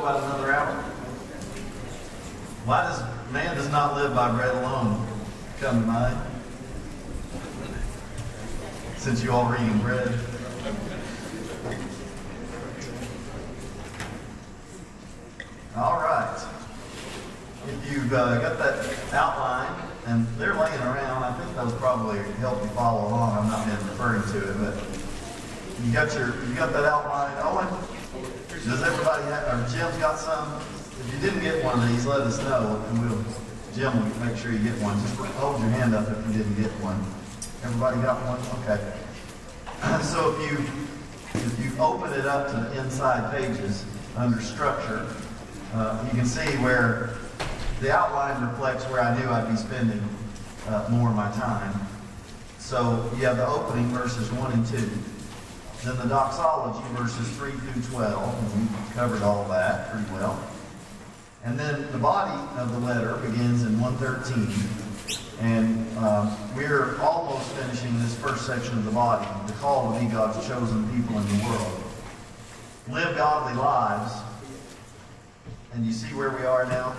about another hour? Why does man does not live by bread alone come to mind? Since you all are eating bread. All right. If you've uh, got that outline, and they're laying around, I think those probably help you follow along. I'm not been referring to it, but you got your you got that outline. Owen, does everybody have? Or Jim's got some? If you didn't get one of these, let us know, and we'll Jim will make sure you get one. Just hold your hand up if you didn't get one. Everybody got one? Okay. So if you if you open it up to the inside pages under structure, uh, you can see where the outline reflects where I knew I'd be spending uh, more of my time. So you have the opening verses 1 and 2. Then the doxology verses 3 through 12. And we covered all that pretty well. And then the body of the letter begins in 113. And um, we're almost finishing this first section of the body, the call to be God's chosen people in the world. Live godly lives. And you see where we are now?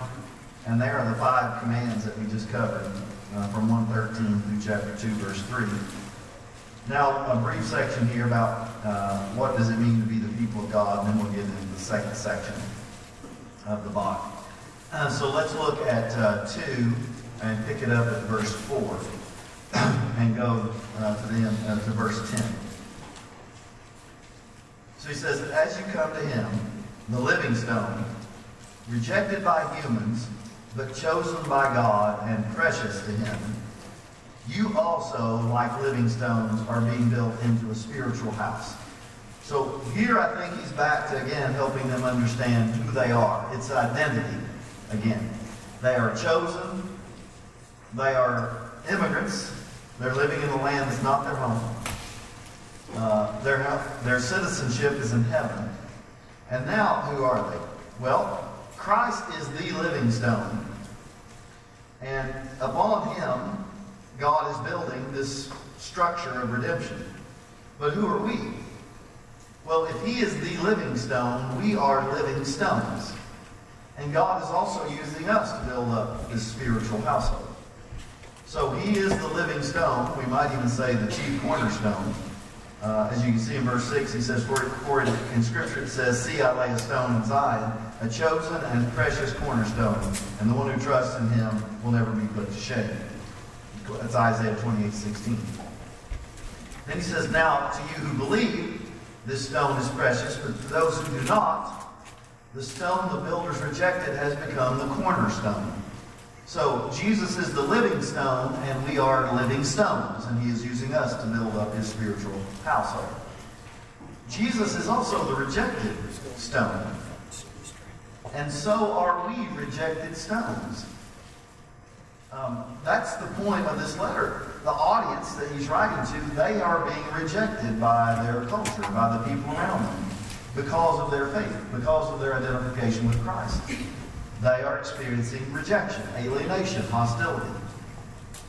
And there are the five commands that we just covered uh, from 113 through chapter 2, verse 3. Now, a brief section here about uh, what does it mean to be the people of God, and then we'll get into the second section of the body. Uh, so let's look at uh, 2 and pick it up at verse 4 and go uh, to, the end, uh, to verse 10. So he says, As you come to him, the living stone, rejected by humans, but chosen by God and precious to him, you also, like living stones, are being built into a spiritual house. So here I think he's back to, again, helping them understand who they are. It's identity, again. They are chosen. They are immigrants. They're living in a land that's not their home. Uh, their, their citizenship is in heaven. And now, who are they? Well, Christ is the living stone. And upon him, God is building this structure of redemption. But who are we? Well, if he is the living stone, we are living stones. And God is also using us to build up this spiritual household. So he is the living stone. We might even say the chief cornerstone. Uh, as you can see in verse 6, he says, for, for in Scripture it says, See, I lay a stone in Zion, a chosen and precious cornerstone, and the one who trusts in him will never be put to shame. That's Isaiah 28, 16. Then he says, Now to you who believe, this stone is precious, but to those who do not, the stone the builders rejected has become the cornerstone. So Jesus is the living stone, and we are living stones, and he is using us to build up his spiritual household. Jesus is also the rejected stone. And so are we rejected stones. Um, that's the point of this letter. The audience that he's writing to, they are being rejected by their culture, by the people around them, because of their faith, because of their identification with Christ they are experiencing rejection, alienation, hostility.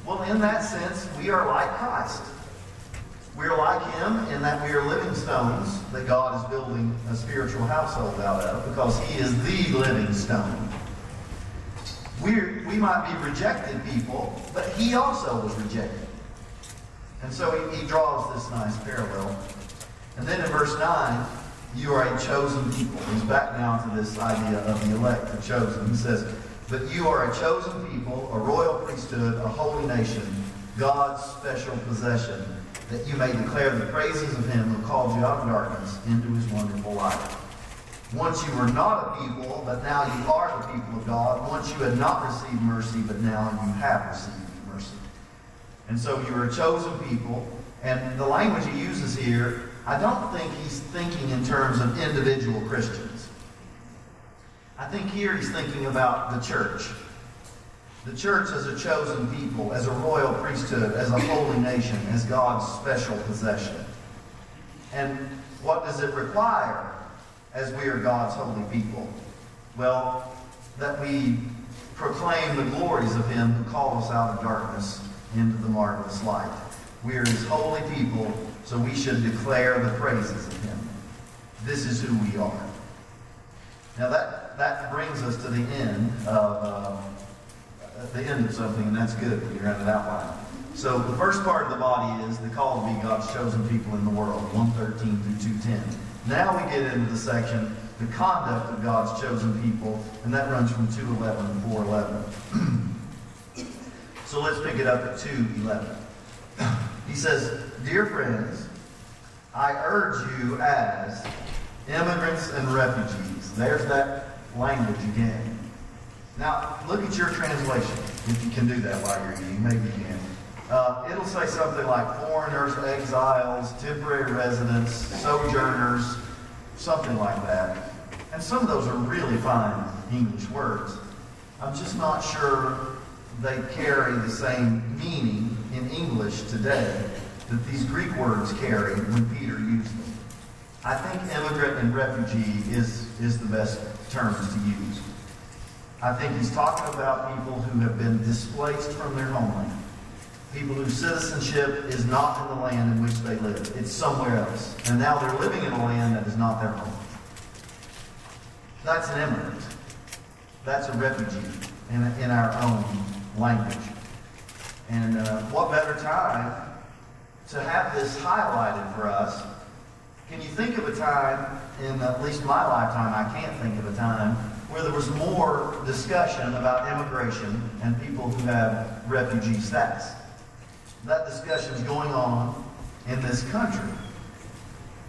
Well, in that sense, we are like Christ. We're like him in that we are living stones that God is building a spiritual household out of because he is the living stone. We're, we might be rejected people, but he also was rejected. And so he, he draws this nice parallel. And then in verse 9, you are a chosen people. He's back now to this idea of the elect, the chosen. He says, But you are a chosen people, a royal priesthood, a holy nation, God's special possession, that you may declare the praises of him who called you out of darkness into his wonderful light. Once you were not a people, but now you are the people of God. Once you had not received mercy, but now you have received mercy. And so you are a chosen people. And the language he uses here I don't think he's thinking in terms of individual Christians. I think here he's thinking about the church. The church as a chosen people, as a royal priesthood, as a holy nation, as God's special possession. And what does it require as we are God's holy people? Well, that we proclaim the glories of him who called us out of darkness into the marvelous light. We are his holy people so we should declare the praises of him. This is who we are. Now that that brings us to the end of uh, the end of something, and that's good when you're at an outline. So the first part of the body is the call to be God's chosen people in the world, 113 through 210. Now we get into the section, the conduct of God's chosen people, and that runs from 211 to 411. so let's pick it up at 211. He says, Dear friends, I urge you as immigrants and refugees. There's that language again. Now, look at your translation, if you can do that while you're eating. Maybe you can. Uh, it'll say something like foreigners, exiles, temporary residents, sojourners, something like that. And some of those are really fine English words. I'm just not sure they carry the same meaning in English today that these Greek words carry when Peter used them. I think immigrant and refugee is, is the best terms to use. I think he's talking about people who have been displaced from their homeland. People whose citizenship is not in the land in which they live. It's somewhere else. And now they're living in a land that is not their home. That's an immigrant. That's a refugee in, in our own language. And uh, what better time to have this highlighted for us? Can you think of a time, in at least my lifetime, I can't think of a time, where there was more discussion about immigration and people who have refugee status? That discussion is going on in this country.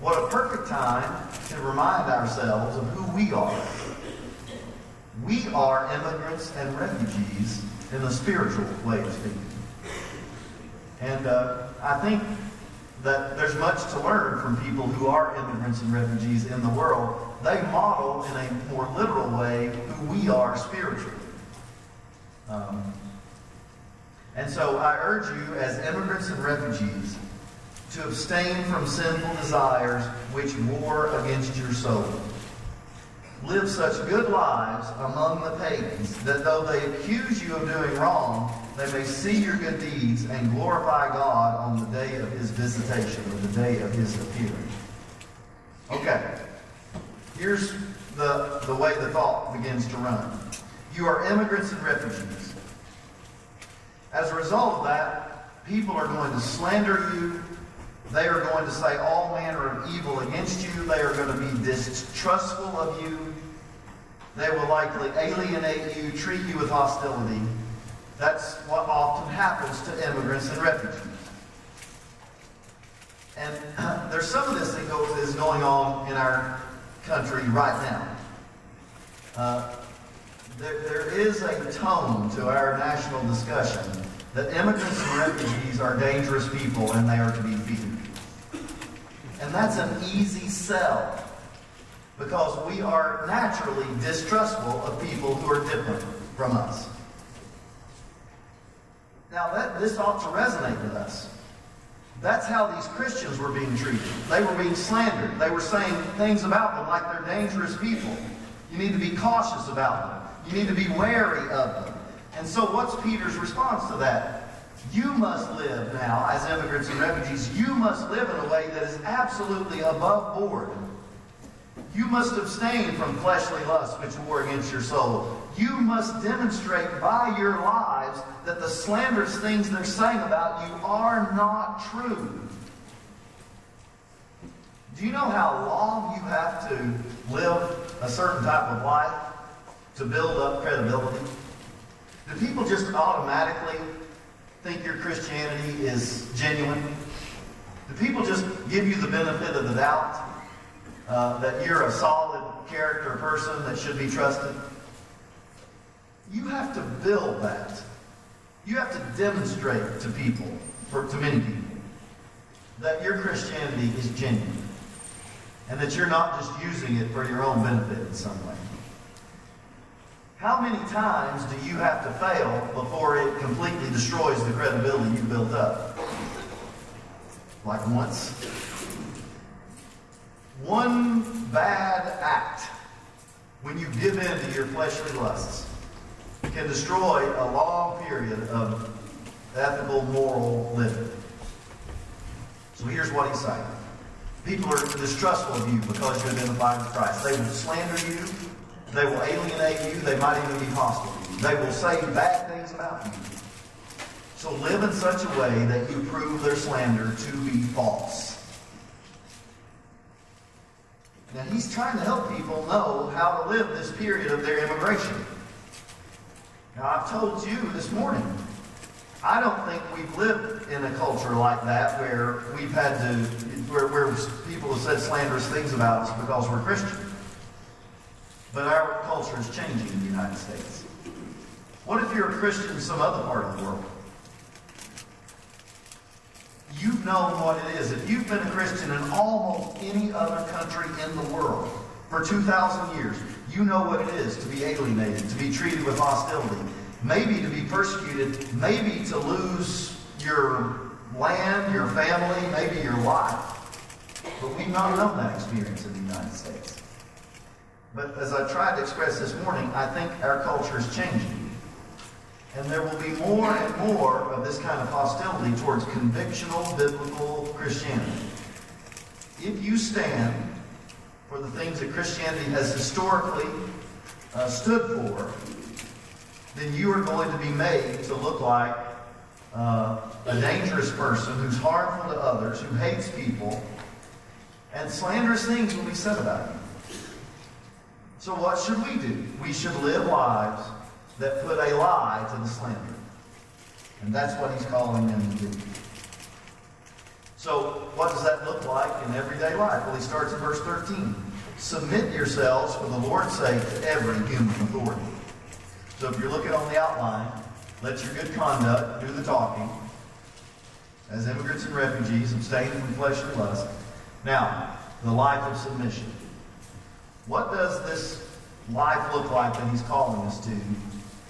What a perfect time to remind ourselves of who we are. We are immigrants and refugees in the spiritual way of speaking. And uh, I think that there's much to learn from people who are immigrants and refugees in the world. They model in a more literal way who we are spiritually. Um, and so I urge you, as immigrants and refugees, to abstain from sinful desires which war against your soul. Live such good lives among the pagans that though they accuse you of doing wrong, they may see your good deeds and glorify God on the day of his visitation, or the day of his appearing. Okay, here's the, the way the thought begins to run. You are immigrants and refugees. As a result of that, people are going to slander you. They are going to say all manner of evil against you. They are going to be distrustful of you. They will likely alienate you, treat you with hostility. That's what often happens to immigrants and refugees. And there's some of this that is going on in our country right now. Uh, there, there is a tone to our national discussion that immigrants and refugees are dangerous people and they are to be feared. And that's an easy sell because we are naturally distrustful of people who are different from us. Now, that, this ought to resonate with us. That's how these Christians were being treated. They were being slandered. They were saying things about them like they're dangerous people. You need to be cautious about them. You need to be wary of them. And so, what's Peter's response to that? You must live now, as immigrants and refugees, you must live in a way that is absolutely above board. You must abstain from fleshly lusts which war against your soul. You must demonstrate by your lives that the slanderous things they're saying about you are not true. Do you know how long you have to live a certain type of life to build up credibility? Do people just automatically think your Christianity is genuine? Do people just give you the benefit of the doubt uh, that you're a solid character person that should be trusted? You have to build that. You have to demonstrate to people, for, to many people, that your Christianity is genuine and that you're not just using it for your own benefit in some way. How many times do you have to fail before it completely destroys the credibility you built up? Like once? One bad act, when you give in to your fleshly lusts, can destroy a long period of ethical, moral living. So here's what he's saying. People are distrustful of you because you identify with Christ. They will slander you. They will alienate you. They might even be hostile. They will say bad things about you. So live in such a way that you prove their slander to be false. Now, he's trying to help people know how to live this period of their immigration. Now, I've told you this morning, I don't think we've lived in a culture like that where we've had to, where, where people have said slanderous things about us because we're Christian. But our culture is changing in the United States. What if you're a Christian in some other part of the world? You've known what it is. If you've been a Christian in almost any other country in the world for 2,000 years, you know what it is to be alienated, to be treated with hostility, maybe to be persecuted, maybe to lose your land, your family, maybe your life. But we've not known that experience in the United States. But as I tried to express this morning, I think our culture is changing. And there will be more and more of this kind of hostility towards convictional biblical Christianity. If you stand for the things that Christianity has historically uh, stood for, then you are going to be made to look like uh, a dangerous person who's harmful to others, who hates people, and slanderous things will be said about you. So, what should we do? We should live lives that put a lie to the slander. And that's what he's calling them to do. So, what does that look like in everyday life? Well, he starts in verse 13. Submit yourselves for the Lord's sake to every human authority. So, if you're looking on the outline, let your good conduct do the talking. As immigrants and refugees, abstain from flesh and lust. Now, the life of submission. What does this life look like that he's calling us to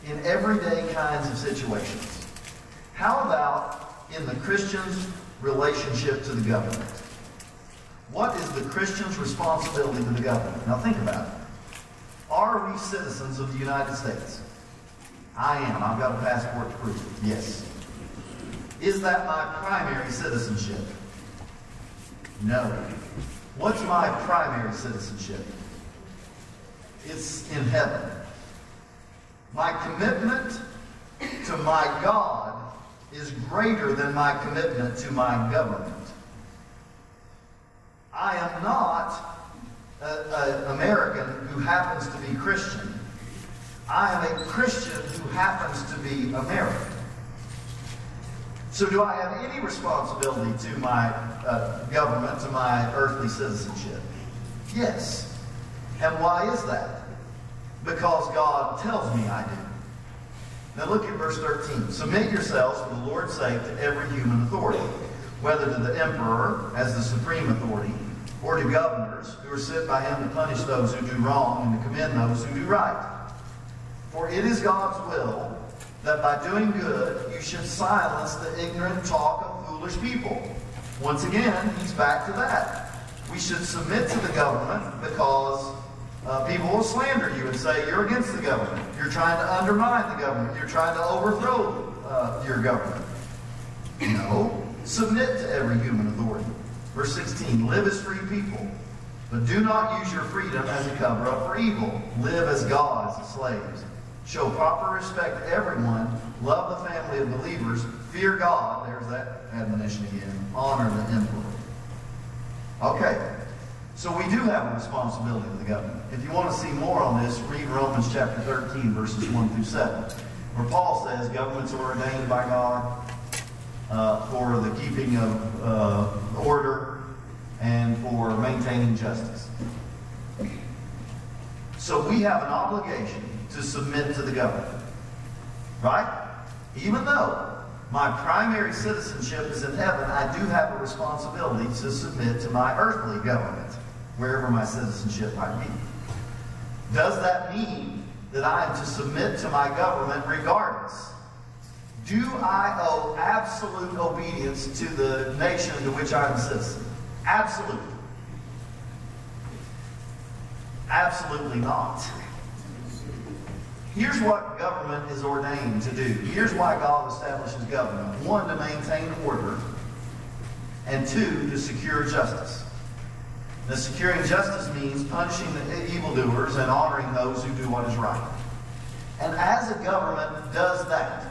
in everyday kinds of situations. How about in the Christian's relationship to the government? What is the Christian's responsibility to the government? Now think about it. Are we citizens of the United States? I am. I've got a passport to prove it. Yes. Is that my primary citizenship? No. What's my primary citizenship? It's in heaven. My commitment to my God is greater than my commitment to my government. I am not an American who happens to be Christian. I am a Christian who happens to be American. So, do I have any responsibility to my uh, government, to my earthly citizenship? Yes. And why is that? because God tells me I do. Now look at verse 13. Submit yourselves for the Lord's sake to every human authority, whether to the emperor as the supreme authority, or to governors who are sent by him to punish those who do wrong and to commend those who do right. For it is God's will that by doing good you should silence the ignorant talk of foolish people. Once again, he's back to that. We should submit to the government because uh, people will slander you and say you're against the government. You're trying to undermine the government. You're trying to overthrow uh, your government. No. Submit to every human authority. Verse 16 Live as free people, but do not use your freedom as a cover up for evil. Live as gods, slaves. Show proper respect to everyone. Love the family of believers. Fear God. There's that admonition again. Honor the emperor. Okay. So we do have a responsibility to the government. If you want to see more on this, read Romans chapter 13, verses 1 through 7, where Paul says governments are ordained by God uh, for the keeping of uh, order and for maintaining justice. So we have an obligation to submit to the government. Right? Even though my primary citizenship is in heaven, I do have a responsibility to submit to my earthly government wherever my citizenship might be. Does that mean that I am to submit to my government regardless? Do I owe absolute obedience to the nation to which I'm a citizen? Absolutely. Absolutely not. Here's what government is ordained to do. Here's why God establishes government. One, to maintain order, and two, to secure justice. The securing justice means punishing the evildoers and honoring those who do what is right. And as a government does that,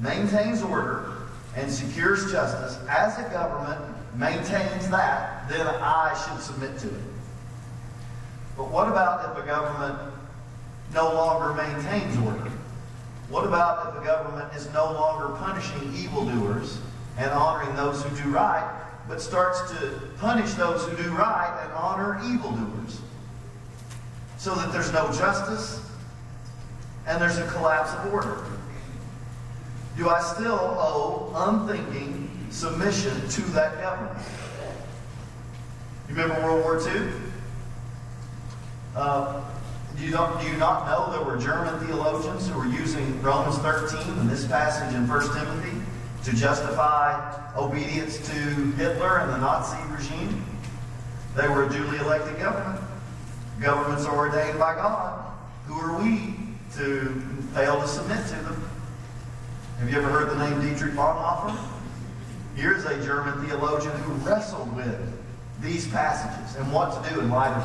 maintains order and secures justice, as a government maintains that, then I should submit to it. But what about if a government no longer maintains order? What about if a government is no longer punishing evildoers and honoring those who do right, but starts to punish those who do right and honor evildoers? So that there's no justice and there's a collapse of order. Do I still owe unthinking submission to that government? You remember World War II? Uh, do, you not, do you not know there were German theologians who were using Romans 13 and this passage in 1 Timothy to justify obedience to Hitler and the Nazi regime? They were a duly elected government. Governments are ordained by God. Who are we to fail to submit to them? Have you ever heard the name Dietrich Bonhoeffer? Here's a German theologian who wrestled with these passages and what to do in light of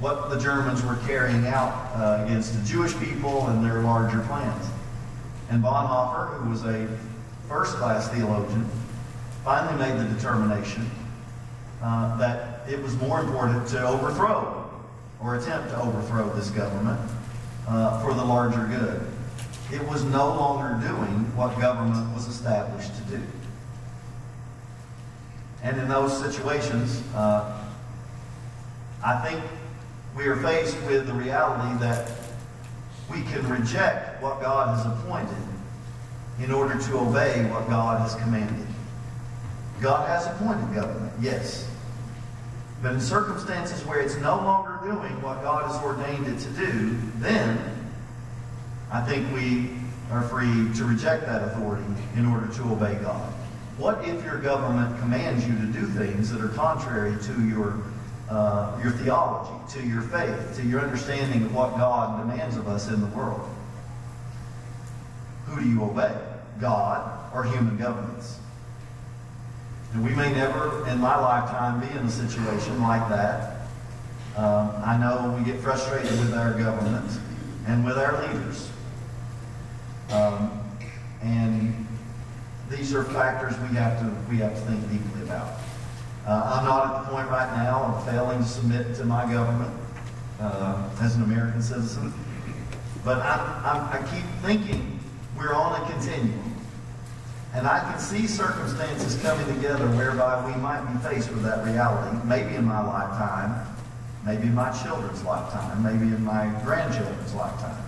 what the Germans were carrying out uh, against the Jewish people and their larger plans. And Bonhoeffer, who was a first class theologian, finally made the determination uh, that it was more important to overthrow or attempt to overthrow this government uh, for the larger good. It was no longer doing what government was established to do. And in those situations, uh, I think we are faced with the reality that we can reject what God has appointed in order to obey what God has commanded. God has appointed government, yes. But in circumstances where it's no longer doing what God has ordained it to do, then I think we are free to reject that authority in order to obey God. What if your government commands you to do things that are contrary to your uh, your theology, to your faith, to your understanding of what God demands of us in the world. Who do you obey? God or human governments? And we may never, in my lifetime, be in a situation like that. Um, I know we get frustrated with our government and with our leaders. Um, and these are factors we have to we have to think deeply about. Uh, I'm not at the point right now of failing to submit to my government uh, as an American citizen. But I, I, I keep thinking we're on a continuum. And I can see circumstances coming together whereby we might be faced with that reality, maybe in my lifetime, maybe in my children's lifetime, maybe in my grandchildren's lifetime.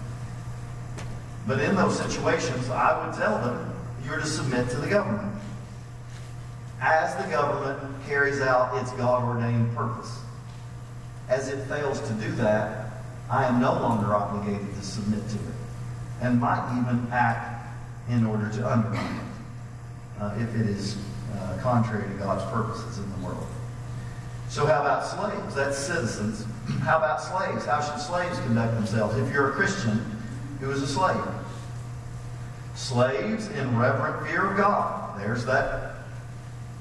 But in those situations, I would tell them, you're to submit to the government as the government carries out its God ordained purpose. As it fails to do that, I am no longer obligated to submit to it and might even act in order to undermine it uh, if it is uh, contrary to God's purposes in the world. So, how about slaves? That's citizens. How about slaves? How should slaves conduct themselves if you're a Christian who is a slave? Slaves in reverent fear of God. There's that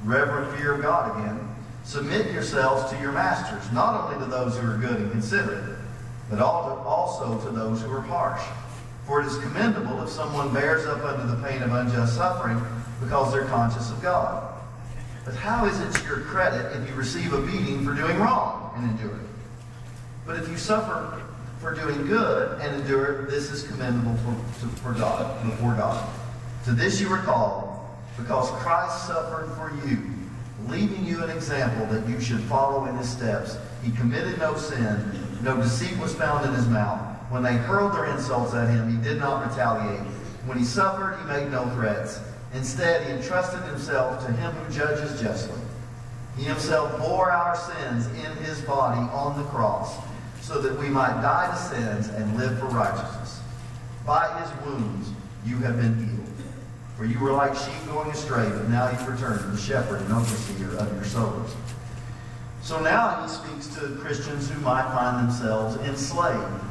reverent fear of God again. Submit yourselves to your masters, not only to those who are good and considerate, but also to those who are harsh. For it is commendable if someone bears up under the pain of unjust suffering because they're conscious of God. But how is it to your credit if you receive a beating for doing wrong and endure it? But if you suffer for doing good and endure it, this is commendable for, for God, before God. To this you were called because Christ suffered for you, leaving you an example that you should follow in his steps. He committed no sin, no deceit was found in his mouth. When they hurled their insults at him, he did not retaliate. When he suffered, he made no threats. Instead, he entrusted himself to him who judges justly. He himself bore our sins in his body on the cross, so that we might die to sins and live for righteousness. By his wounds you have been healed. For you were like sheep going astray, but now you've returned to the shepherd and overseer of your souls. So now he speaks to Christians who might find themselves enslaved.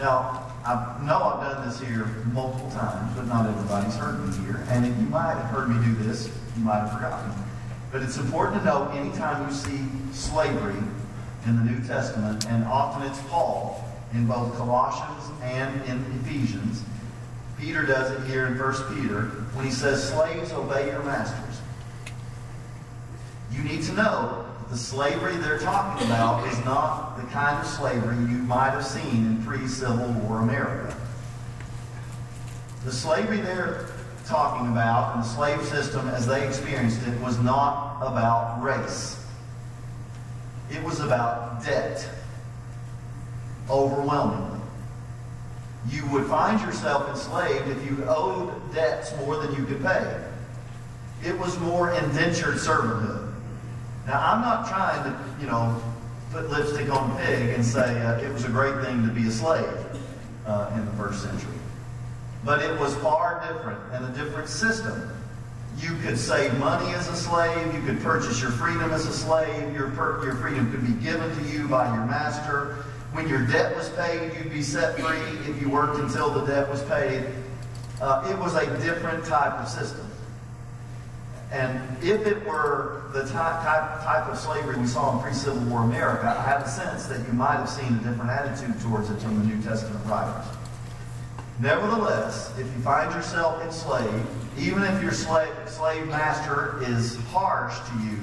Now, I know I've done this here multiple times, but not everybody's heard me here. And if you might have heard me do this, you might have forgotten. But it's important to know anytime you see slavery in the New Testament, and often it's Paul in both Colossians and in Ephesians. Peter does it here in 1 Peter when he says, Slaves, obey your masters. You need to know the slavery they're talking about is not the kind of slavery you might have seen in pre Civil War America. The slavery they're talking about and the slave system as they experienced it was not about race. It was about debt. Overwhelmingly. You would find yourself enslaved if you owed debts more than you could pay. It was more indentured servanthood. Now, I'm not trying to, you know, put lipstick on a pig and say uh, it was a great thing to be a slave uh, in the first century. But it was far different and a different system. You could save money as a slave. You could purchase your freedom as a slave. Your, your freedom could be given to you by your master. When your debt was paid, you'd be set free if you worked until the debt was paid. Uh, it was a different type of system. And if it were the type, type, type of slavery we saw in pre-Civil War America, I have a sense that you might have seen a different attitude towards it from the New Testament writers. Nevertheless, if you find yourself enslaved, even if your slave, slave master is harsh to you,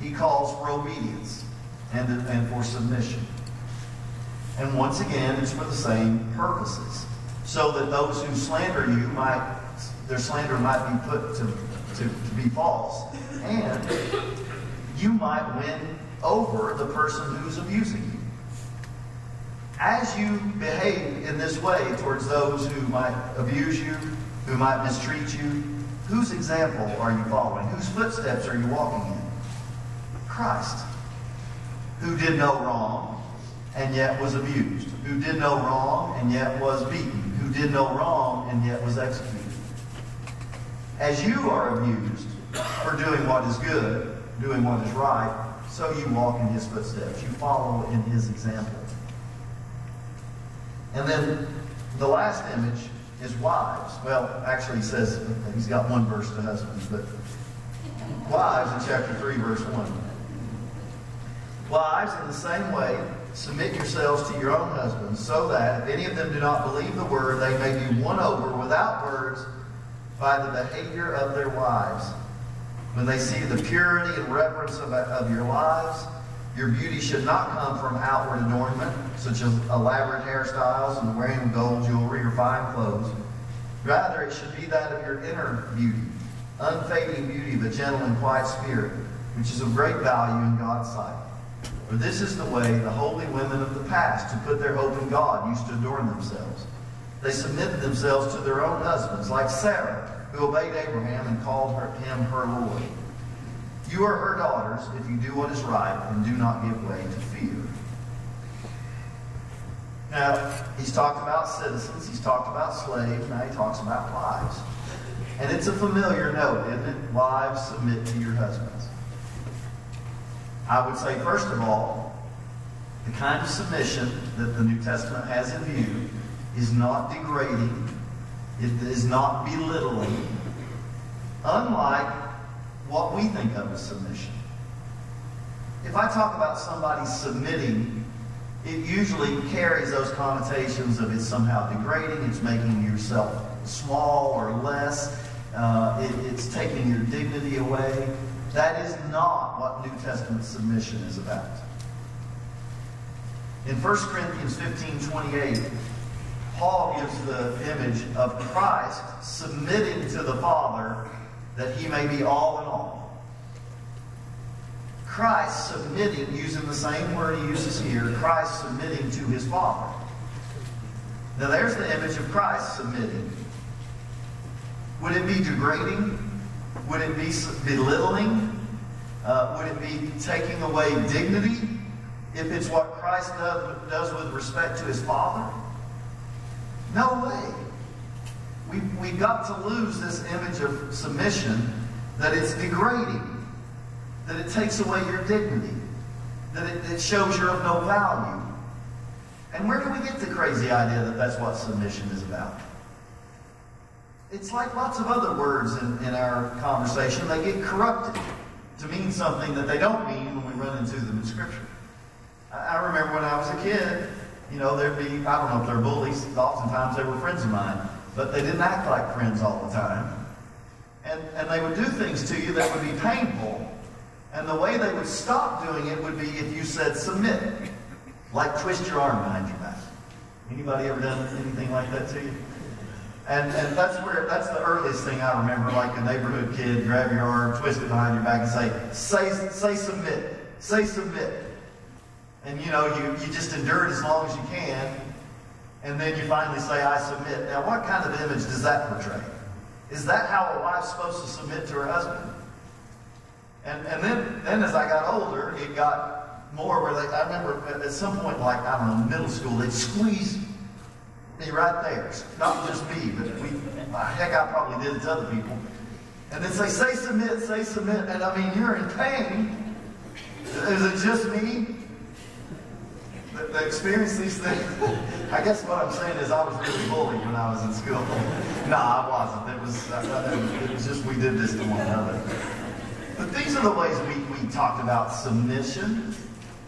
he calls for obedience and, and for submission. And once again, it's for the same purposes. So that those who slander you might, their slander might be put to, to, to be false. And you might win over the person who's abusing you. As you behave in this way towards those who might abuse you, who might mistreat you, whose example are you following? Whose footsteps are you walking in? Christ, who did no wrong and yet was abused, who did no wrong and yet was beaten, who did no wrong and yet was executed. As you are abused for doing what is good, doing what is right, so you walk in his footsteps. You follow in his example. And then the last image is wives. Well, actually, he says he's got one verse to husbands, but wives in chapter 3, verse 1. Wives, in the same way, submit yourselves to your own husbands, so that if any of them do not believe the word, they may be won over without words by the behavior of their wives. When they see the purity and reverence of, of your lives, your beauty should not come from outward adornment, such as elaborate hairstyles and wearing gold jewelry or fine clothes. Rather, it should be that of your inner beauty, unfading beauty of a gentle and quiet spirit, which is of great value in God's sight. For this is the way the holy women of the past, who put their hope in God, used to adorn themselves. They submitted themselves to their own husbands, like Sarah, who obeyed Abraham and called her, him her Lord. You are her daughters if you do what is right and do not give way to fear. Now, he's talked about citizens, he's talked about slaves, now he talks about wives. And it's a familiar note, isn't it? Wives, submit to your husbands. I would say, first of all, the kind of submission that the New Testament has in view is not degrading, it is not belittling, unlike what we think of as submission. If I talk about somebody submitting, it usually carries those connotations of it's somehow degrading, it's making yourself small or less, uh, it, it's taking your dignity away. That is not what New Testament submission is about. In 1 Corinthians 15 28, Paul gives the image of Christ submitting to the Father that he may be all in all. Christ submitting, using the same word he uses here, Christ submitting to his Father. Now there's the image of Christ submitting. Would it be degrading? Would it be belittling? Uh, would it be taking away dignity if it's what Christ does, does with respect to his Father? No way. We, we've got to lose this image of submission that it's degrading, that it takes away your dignity, that it, it shows you're of no value. And where do we get the crazy idea that that's what submission is about? It's like lots of other words in, in our conversation. They get corrupted to mean something that they don't mean when we run into them in Scripture. I remember when I was a kid, you know, there'd be, I don't know if they're bullies, oftentimes they were friends of mine, but they didn't act like friends all the time. And, and they would do things to you that would be painful. And the way they would stop doing it would be if you said submit, like twist your arm behind your back. Anybody ever done anything like that to you? And, and that's where that's the earliest thing I remember, like a neighborhood kid, grab your arm, twist it behind your back, and say, say, say submit, say submit. And you know, you, you just endure it as long as you can, and then you finally say, I submit. Now, what kind of image does that portray? Is that how a wife's supposed to submit to her husband? And, and then, then as I got older, it got more where they, I remember at some point, like, I don't know, middle school, they'd squeeze me right there. Not just me, but we, heck, I probably did it to other people. And then say, say submit, say submit. And I mean, you're in pain. Is it just me that, that experienced these things? I guess what I'm saying is I was really bullied when I was in school. no, I wasn't. It was, uh, it was just we did this to one another. But these are the ways we, we talked about submission.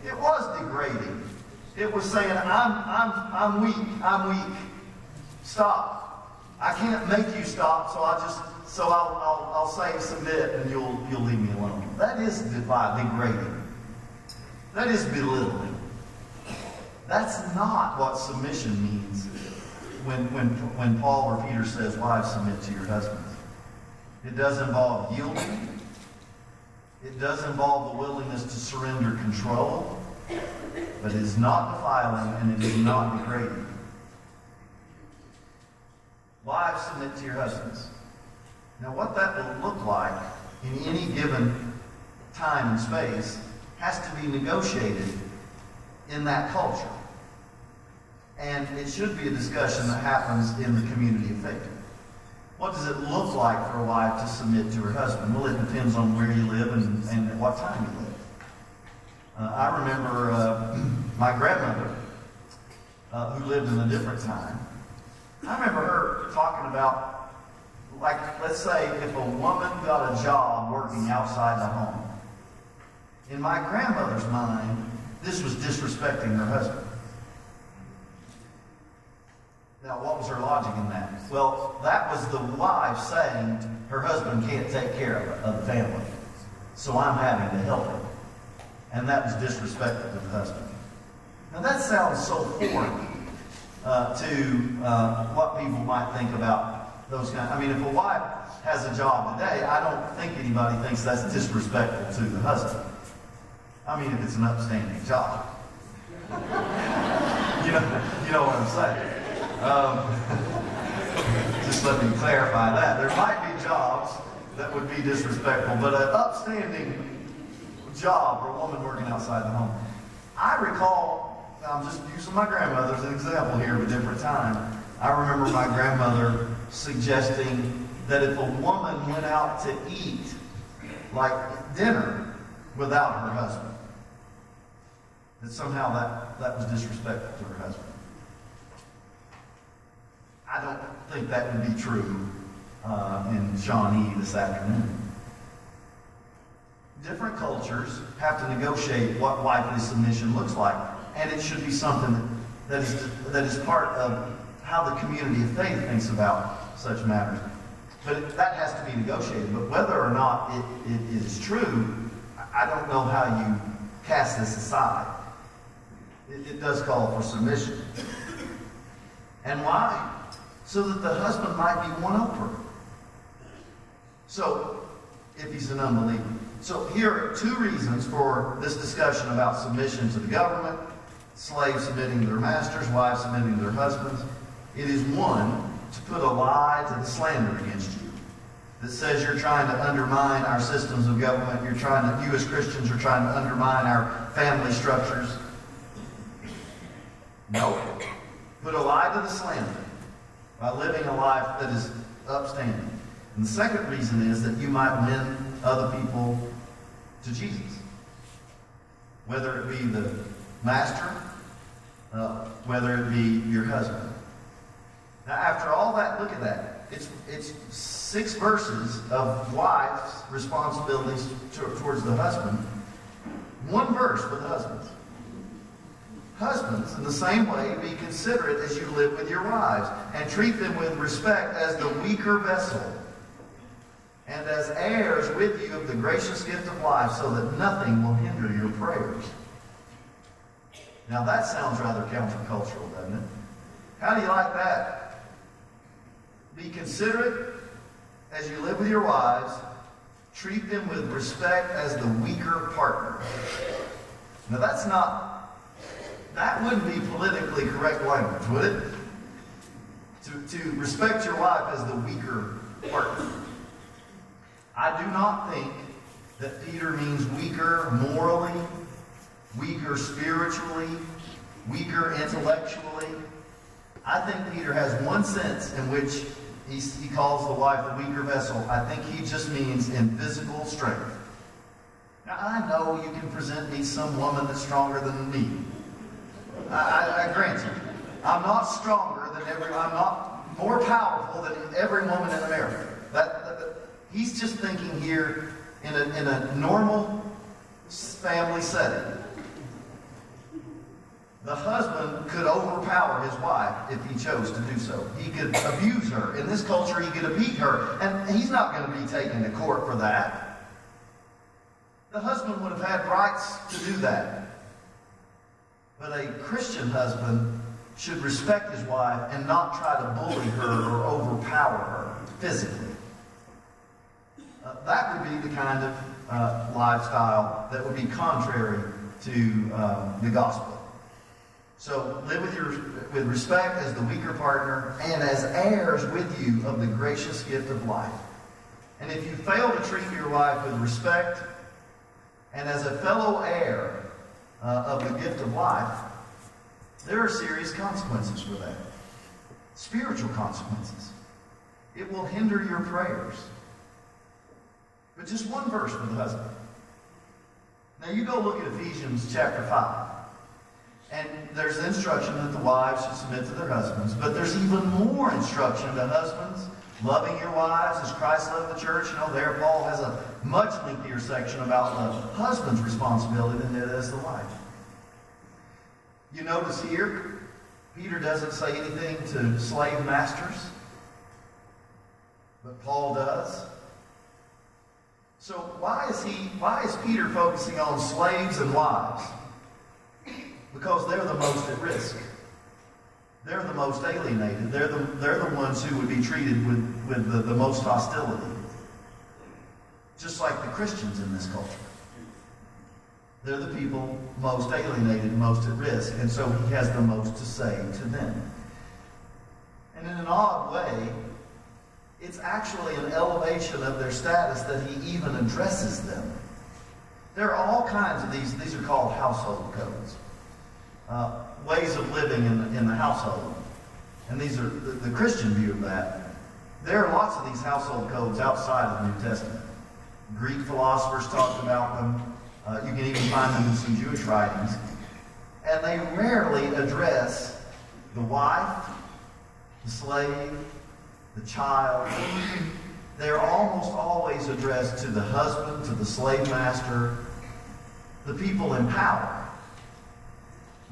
It was degrading. It was saying, I'm, I'm, I'm weak. I'm weak. Stop. I can't make you stop, so I just so I'll, I'll, I'll say submit and you'll you'll leave me alone. That is degrading. That is belittling. That's not what submission means when, when, when Paul or Peter says, wives, submit to your husbands. It does involve yielding. It does involve the willingness to surrender control. But it is not defiling and it is not degrading. Wives, submit to your husbands. Now, what that will look like in any given time and space has to be negotiated in that culture. And it should be a discussion that happens in the community of faith. What does it look like for a wife to submit to her husband? Well, it depends on where you live and, and at what time you live. Uh, I remember uh, my grandmother, uh, who lived in a different time. I remember her talking about, like, let's say if a woman got a job working outside the home. In my grandmother's mind, this was disrespecting her husband. Now, what was her logic in that? Well, that was the wife saying her husband can't take care of, of the family, so I'm having to help him. And that was disrespectful to the husband. Now, that sounds so foreign uh, to uh, what people might think about those kind. I mean, if a wife has a job today, I don't think anybody thinks that's disrespectful to the husband. I mean, if it's an upstanding job. you know, you know what I'm saying. Um, just let me clarify that. There might be jobs that would be disrespectful, but an upstanding job for a woman working outside the home. I recall, I'm just using my grandmother as an example here of a different time. I remember my grandmother suggesting that if a woman went out to eat, like dinner, without her husband, that somehow that, that was disrespectful to her husband. I don't think that would be true uh, in Shawnee this afternoon. Different cultures have to negotiate what wifely submission looks like, and it should be something that is, that is part of how the community of faith thinks about such matters. But that has to be negotiated. But whether or not it, it is true, I don't know how you cast this aside. It, it does call for submission. And why? So that the husband might be won over. So, if he's an unbeliever. So here are two reasons for this discussion about submission to the government, slaves submitting to their masters, wives submitting to their husbands. It is one, to put a lie to the slander against you that says you're trying to undermine our systems of government, you're trying to, you as Christians are trying to undermine our family structures. No. Put a lie to the slander by living a life that is upstanding. And the second reason is that you might win other people to Jesus. Whether it be the master, uh, whether it be your husband. Now, after all that, look at that. It's, it's six verses of wife's responsibilities to, towards the husband. One verse for the husbands. Husbands, in the same way, be considerate as you live with your wives, and treat them with respect as the weaker vessel, and as heirs with you of the gracious gift of life, so that nothing will hinder your prayers. Now that sounds rather countercultural, doesn't it? How do you like that? Be considerate as you live with your wives. Treat them with respect as the weaker partner. Now that's not, that wouldn't be politically correct language, would it? To, to respect your wife as the weaker partner. I do not think that Peter means weaker morally, weaker spiritually, weaker intellectually. I think Peter has one sense in which he, he calls the wife the weaker vessel. I think he just means in physical strength. Now, I know you can present me some woman that's stronger than me. I, I, grant you. I'm not stronger than every, I'm not more powerful than every woman in America. That, that, that he's just thinking here in a, in a normal family setting. The husband could overpower his wife if he chose to do so. He could abuse her. In this culture, he could beat her. And he's not going to be taken to court for that. The husband would have had rights to do that. But a Christian husband should respect his wife and not try to bully her or overpower her physically. Uh, that would be the kind of uh, lifestyle that would be contrary to uh, the gospel. So live with, your, with respect as the weaker partner and as heirs with you of the gracious gift of life. And if you fail to treat your wife with respect and as a fellow heir uh, of the gift of life, there are serious consequences for that. Spiritual consequences. It will hinder your prayers. But just one verse for the husband. Now you go look at Ephesians chapter 5. And there's the instruction that the wives should submit to their husbands. But there's even more instruction to husbands, loving your wives as Christ loved the church. You know, there Paul has a much lengthier section about the husband's responsibility than it is the wife. You notice here, Peter doesn't say anything to slave masters, but Paul does. So why is he why is Peter focusing on slaves and wives? Because they're the most at risk. They're the most alienated. They're the, they're the ones who would be treated with, with the, the most hostility. Just like the Christians in this culture. They're the people most alienated, most at risk, and so he has the most to say to them. And in an odd way, it's actually an elevation of their status that he even addresses them. There are all kinds of these, these are called household codes uh, ways of living in the, in the household. And these are the, the Christian view of that. There are lots of these household codes outside of the New Testament. Greek philosophers talked about them. Uh, you can even find them in some Jewish writings. And they rarely address the wife, the slave, the child. They're almost always addressed to the husband, to the slave master, the people in power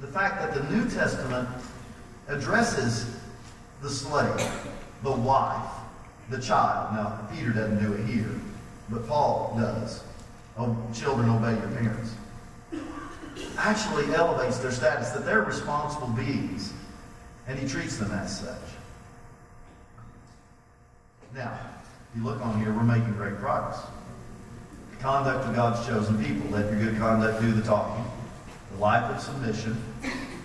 the fact that the New Testament addresses the slave, the wife, the child. Now, Peter doesn't do it here, but Paul does. Oh, children, obey your parents. Actually elevates their status, that they're responsible beings, and he treats them as such. Now, if you look on here, we're making great progress. The conduct of God's chosen people. Let your good conduct do the talking the life of submission.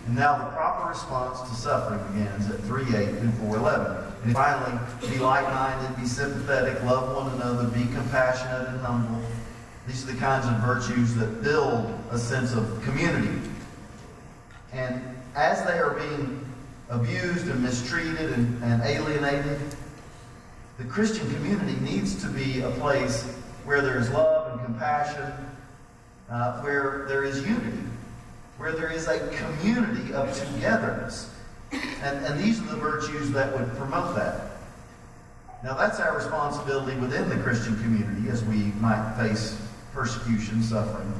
And now the proper response to suffering begins at 3.8 through 4.11. And finally, be like-minded, be sympathetic, love one another, be compassionate and humble. These are the kinds of virtues that build a sense of community. And as they are being abused and mistreated and, and alienated, the Christian community needs to be a place where there is love and compassion, uh, where there is unity where there is a community of togetherness. And, and these are the virtues that would promote that. Now, that's our responsibility within the Christian community as we might face persecution, suffering.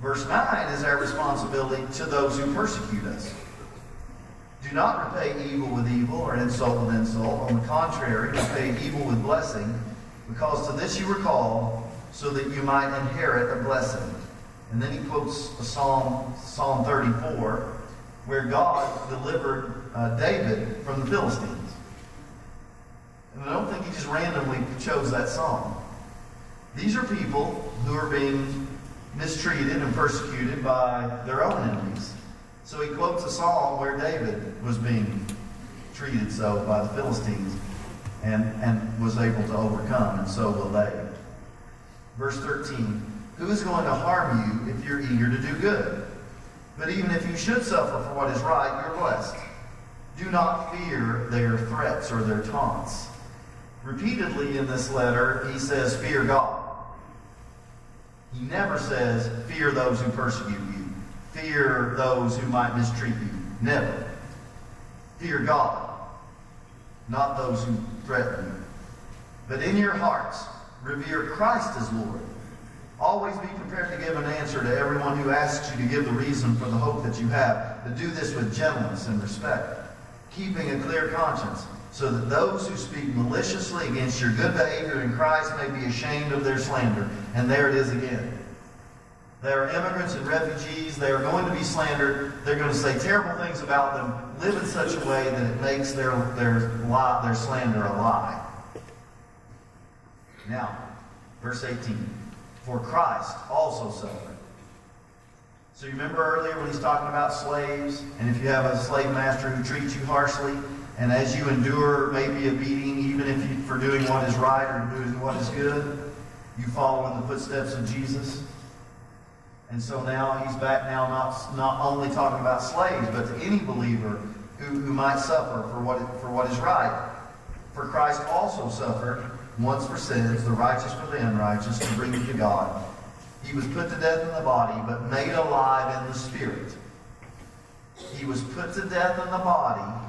Verse 9 is our responsibility to those who persecute us. Do not repay evil with evil or insult with insult. On the contrary, repay evil with blessing, because to this you were called, so that you might inherit a blessing. And then he quotes Psalm, Psalm 34, where God delivered uh, David from the Philistines. And I don't think he just randomly chose that song. These are people who are being mistreated and persecuted by their own enemies. So he quotes a psalm where David was being treated so by the Philistines and, and was able to overcome, and so will they. Verse 13 Who is going to harm you if you're eager to do good? But even if you should suffer for what is right, you're blessed. Do not fear their threats or their taunts. Repeatedly in this letter, he says, Fear God. He never says, Fear those who persecute you fear those who might mistreat you. Never. Fear God, not those who threaten you. But in your hearts, revere Christ as Lord. Always be prepared to give an answer to everyone who asks you to give the reason for the hope that you have, but do this with gentleness and respect, keeping a clear conscience, so that those who speak maliciously against your good behavior in Christ may be ashamed of their slander. And there it is again. They are immigrants and refugees. They are going to be slandered. They're going to say terrible things about them, live in such a way that it makes their, their, lie, their slander a lie. Now, verse 18. For Christ also suffered. So you remember earlier when he's talking about slaves, and if you have a slave master who treats you harshly, and as you endure maybe a beating, even if you for doing what is right or doing what is good, you follow in the footsteps of Jesus. And so now he's back now not, not only talking about slaves, but to any believer who, who might suffer for what, for what is right. For Christ also suffered once for sins, the righteous for the unrighteous, to bring you to God. He was put to death in the body, but made alive in the spirit. He was put to death in the body,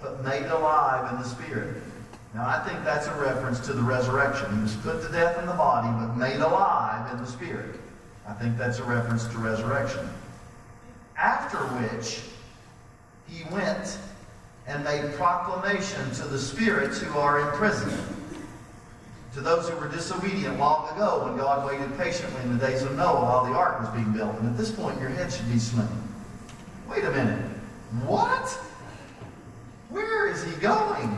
but made alive in the spirit. Now, I think that's a reference to the resurrection. He was put to death in the body, but made alive in the spirit. I think that's a reference to resurrection. After which, he went and made proclamation to the spirits who are in prison. To those who were disobedient long ago when God waited patiently in the days of Noah while the ark was being built. And at this point, your head should be swimming. Wait a minute. What? Where is he going?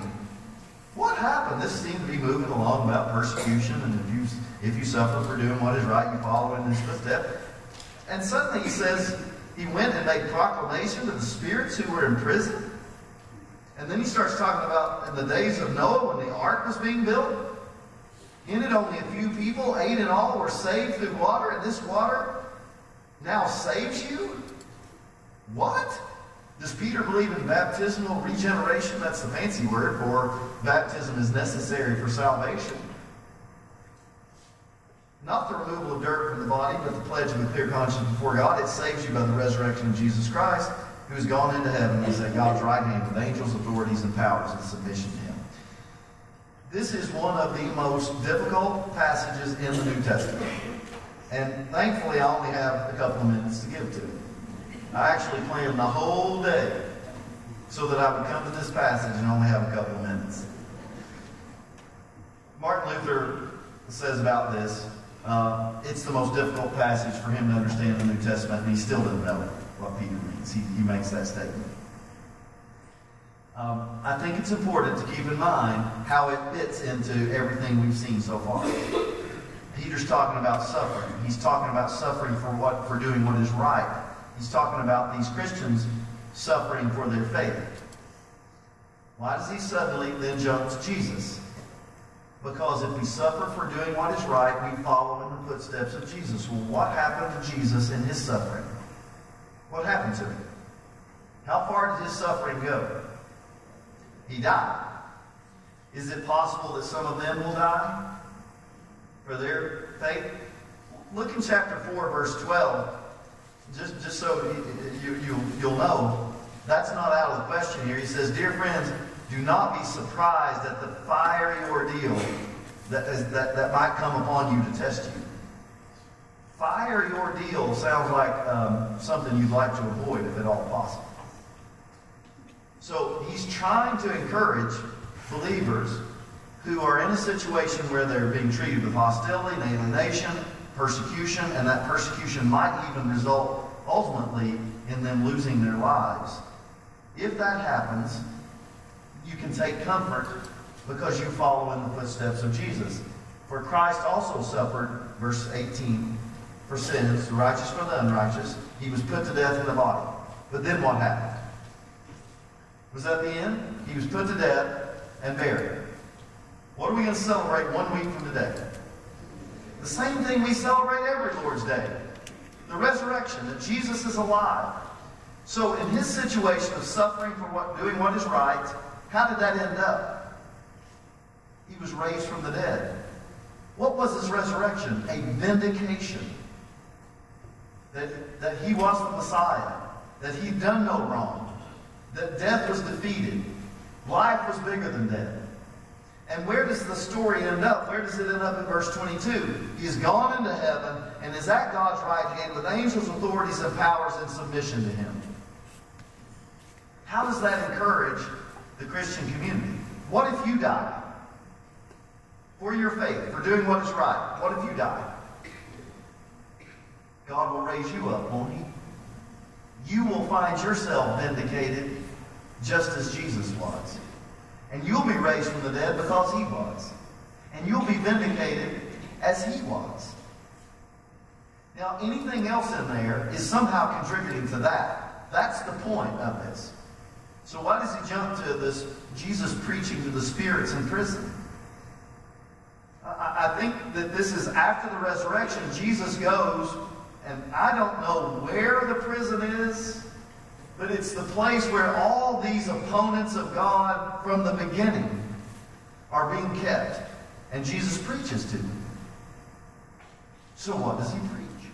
What happened? This seemed to be moving along about persecution and abuse if you suffer for doing what is right, you follow in his footsteps. And suddenly he says he went and made proclamation to the spirits who were in prison. And then he starts talking about in the days of Noah when the ark was being built. In it, only a few people, eight in all, were saved through water, and this water now saves you? What? Does Peter believe in baptismal regeneration? That's the fancy word for baptism is necessary for salvation. Not the removal of dirt from the body, but the pledge of a clear conscience before God. It saves you by the resurrection of Jesus Christ, who has gone into heaven. is at God's right hand with angels, authorities, and powers in submission to him. This is one of the most difficult passages in the New Testament. And thankfully, I only have a couple of minutes to give to it. I actually planned the whole day so that I would come to this passage and only have a couple of minutes. Martin Luther says about this uh, it's the most difficult passage for him to understand in the New Testament, and he still didn't know what Peter. He, he makes that statement. Um, I think it's important to keep in mind how it fits into everything we've seen so far. Peter's talking about suffering. He's talking about suffering for what for doing what is right. He's talking about these Christians suffering for their faith. Why does he suddenly then jump to Jesus? Because if we suffer for doing what is right, we follow in the footsteps of Jesus. Well, what happened to Jesus in his suffering? What happened to him? How far did his suffering go? He died. Is it possible that some of them will die for their faith? Look in chapter 4, verse 12. Just, just so you, you, you'll know, that's not out of the question here. He says, Dear friends, do not be surprised at the fiery ordeal that, is, that, that might come upon you to test you. Fire your deal sounds like um, something you'd like to avoid if at all possible. So he's trying to encourage believers who are in a situation where they're being treated with hostility and alienation, persecution, and that persecution might even result ultimately in them losing their lives. If that happens, you can take comfort because you follow in the footsteps of Jesus. For Christ also suffered, verse 18, for sins, the righteous for the unrighteous. He was put to death in the body. But then what happened? Was that the end? He was put to death and buried. What are we going to celebrate one week from today? The same thing we celebrate every Lord's Day. The resurrection, that Jesus is alive. So in his situation of suffering for what, doing what is right, how did that end up? He was raised from the dead. What was his resurrection? A vindication. That, that he was the Messiah. That he'd done no wrong. That death was defeated. Life was bigger than death. And where does the story end up? Where does it end up in verse 22? He has gone into heaven and is at God's right hand with angels, authorities, and powers in submission to him. How does that encourage the Christian community? What if you die for your faith, for doing what is right? What if you die? God will raise you up, won't he? You will find yourself vindicated just as Jesus was. And you'll be raised from the dead because he was. And you'll be vindicated as he was. Now, anything else in there is somehow contributing to that. That's the point of this. So why does he jump to this Jesus preaching to the spirits in prison? I, I think that this is after the resurrection. Jesus goes, and I don't know where the prison is. But it's the place where all these opponents of God from the beginning are being kept. And Jesus preaches to them. So what does he preach?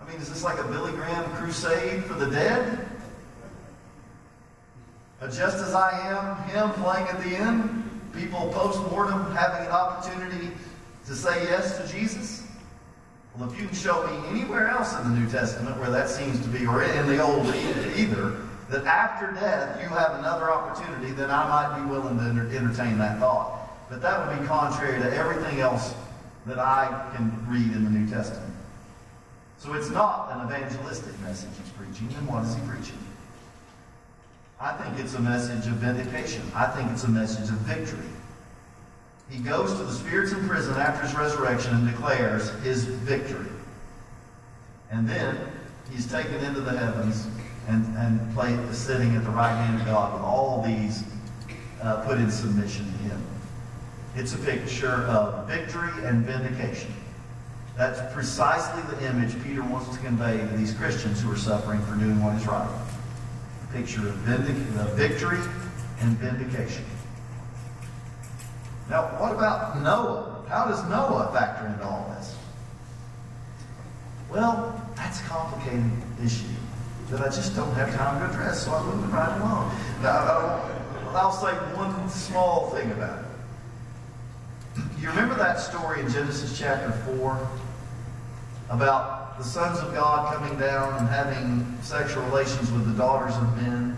I mean, is this like a Billy Graham crusade for the dead? But just as I am, hymn playing at the end, people post-mortem having an opportunity to say yes to Jesus? Well, if you can show me anywhere else in the New Testament where that seems to be, or in the Old either, that after death you have another opportunity, then I might be willing to entertain that thought. But that would be contrary to everything else that I can read in the New Testament. So it's not an evangelistic message he's preaching. Then what is he preaching? I think it's a message of vindication. I think it's a message of victory he goes to the spirits in prison after his resurrection and declares his victory. And then he's taken into the heavens and, and sitting at the right hand of God with all these uh, put in submission to him. It's a picture of victory and vindication. That's precisely the image Peter wants to convey to these Christians who are suffering for doing what is right. A picture of vindic- of victory and vindication. Now, what about Noah? How does Noah factor into all this? Well, that's a complicated issue that I just don't have time to address, so I'm moving right along. Now, I'll say one small thing about it. You remember that story in Genesis chapter 4 about the sons of God coming down and having sexual relations with the daughters of men,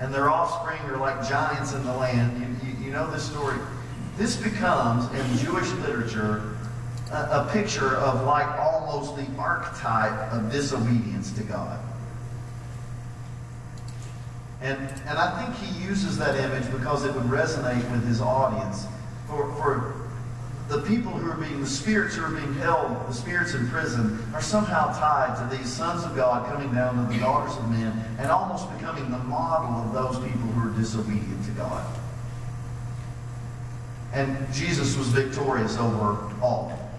and their offspring are like giants in the land? You, you, you know this story? This becomes, in Jewish literature, a, a picture of like almost the archetype of disobedience to God. And, and I think he uses that image because it would resonate with his audience. For, for the people who are being, the spirits who are being held, the spirits in prison, are somehow tied to these sons of God coming down to the daughters of men and almost becoming the model of those people who are disobedient to God. And Jesus was victorious over all.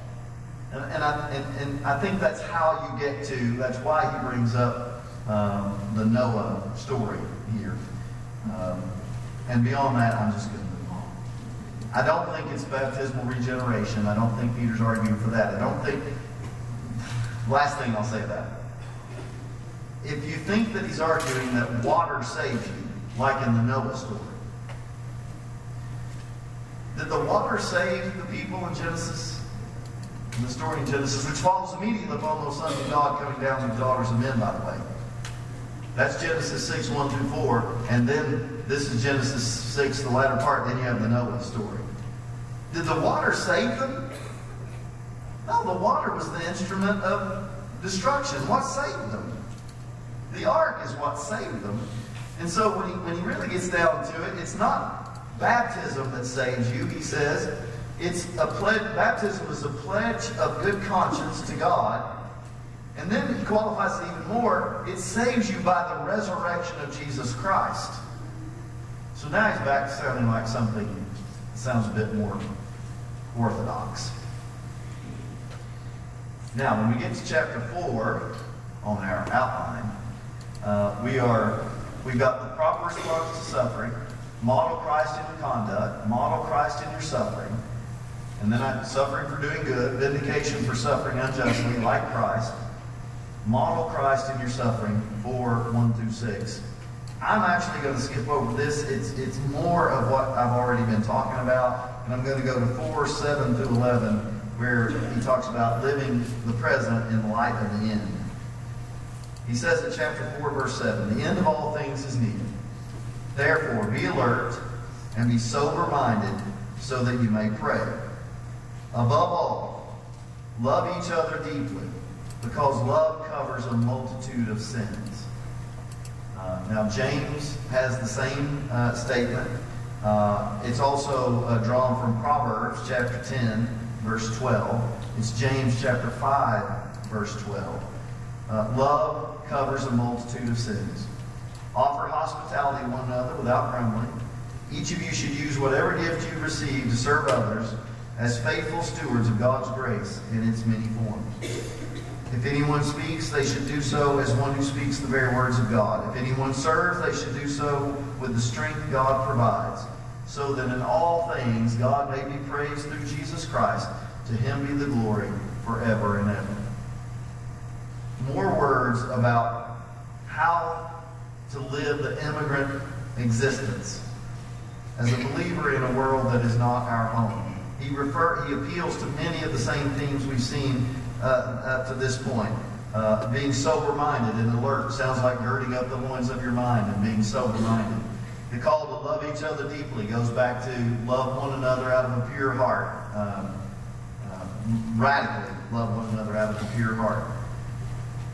And, and, I, and, and I think that's how you get to, that's why he brings up um, the Noah story here. Um, and beyond that, I'm just going to move on. I don't think it's baptismal regeneration. I don't think Peter's arguing for that. I don't think, last thing I'll say that. If you think that he's arguing that water saves you, like in the Noah story, did the water save the people in Genesis? in the story in Genesis, which follows immediately upon those sons of God coming down to the daughters of men, by the way. That's Genesis 6, 1 through 4. And then this is Genesis 6, the latter part. Then you have the Noah story. Did the water save them? No, the water was the instrument of destruction. What saved them? The ark is what saved them. And so when he, when he really gets down to it, it's not baptism that saves you, he says. It's a pledge, baptism is a pledge of good conscience to God. And then he qualifies it even more. It saves you by the resurrection of Jesus Christ. So now he's back sounding like something that sounds a bit more orthodox. Now, when we get to chapter 4 on our outline, uh, we are, we've got the proper response to suffering, model Christ in your conduct, model Christ in your suffering, and then I'm suffering for doing good, vindication for suffering unjustly, like Christ, model Christ in your suffering, 4, 1 through 6. I'm actually going to skip over this. It's, it's more of what I've already been talking about, and I'm going to go to 4, 7 through 11 where he talks about living the present in light of the end. He says in chapter 4, verse 7, the end of all things is near. Therefore, be alert and be sober minded so that you may pray. Above all, love each other deeply because love covers a multitude of sins. Uh, now, James has the same uh, statement. Uh, it's also uh, drawn from Proverbs chapter 10, verse 12. It's James chapter 5, verse 12. Uh, love covers a multitude of sins. Offer hospitality one another without grumbling. Each of you should use whatever gift you receive to serve others as faithful stewards of God's grace in its many forms. If anyone speaks, they should do so as one who speaks the very words of God. If anyone serves, they should do so with the strength God provides so that in all things God may be praised through Jesus Christ. To him be the glory forever and ever. More words about how to live the immigrant existence as a believer in a world that is not our home. He refer, he appeals to many of the same themes we've seen uh, up to this point. Uh, being sober-minded and alert sounds like girding up the loins of your mind and being sober-minded. The call to love each other deeply goes back to love one another out of a pure heart. Um, uh, radically love one another out of a pure heart.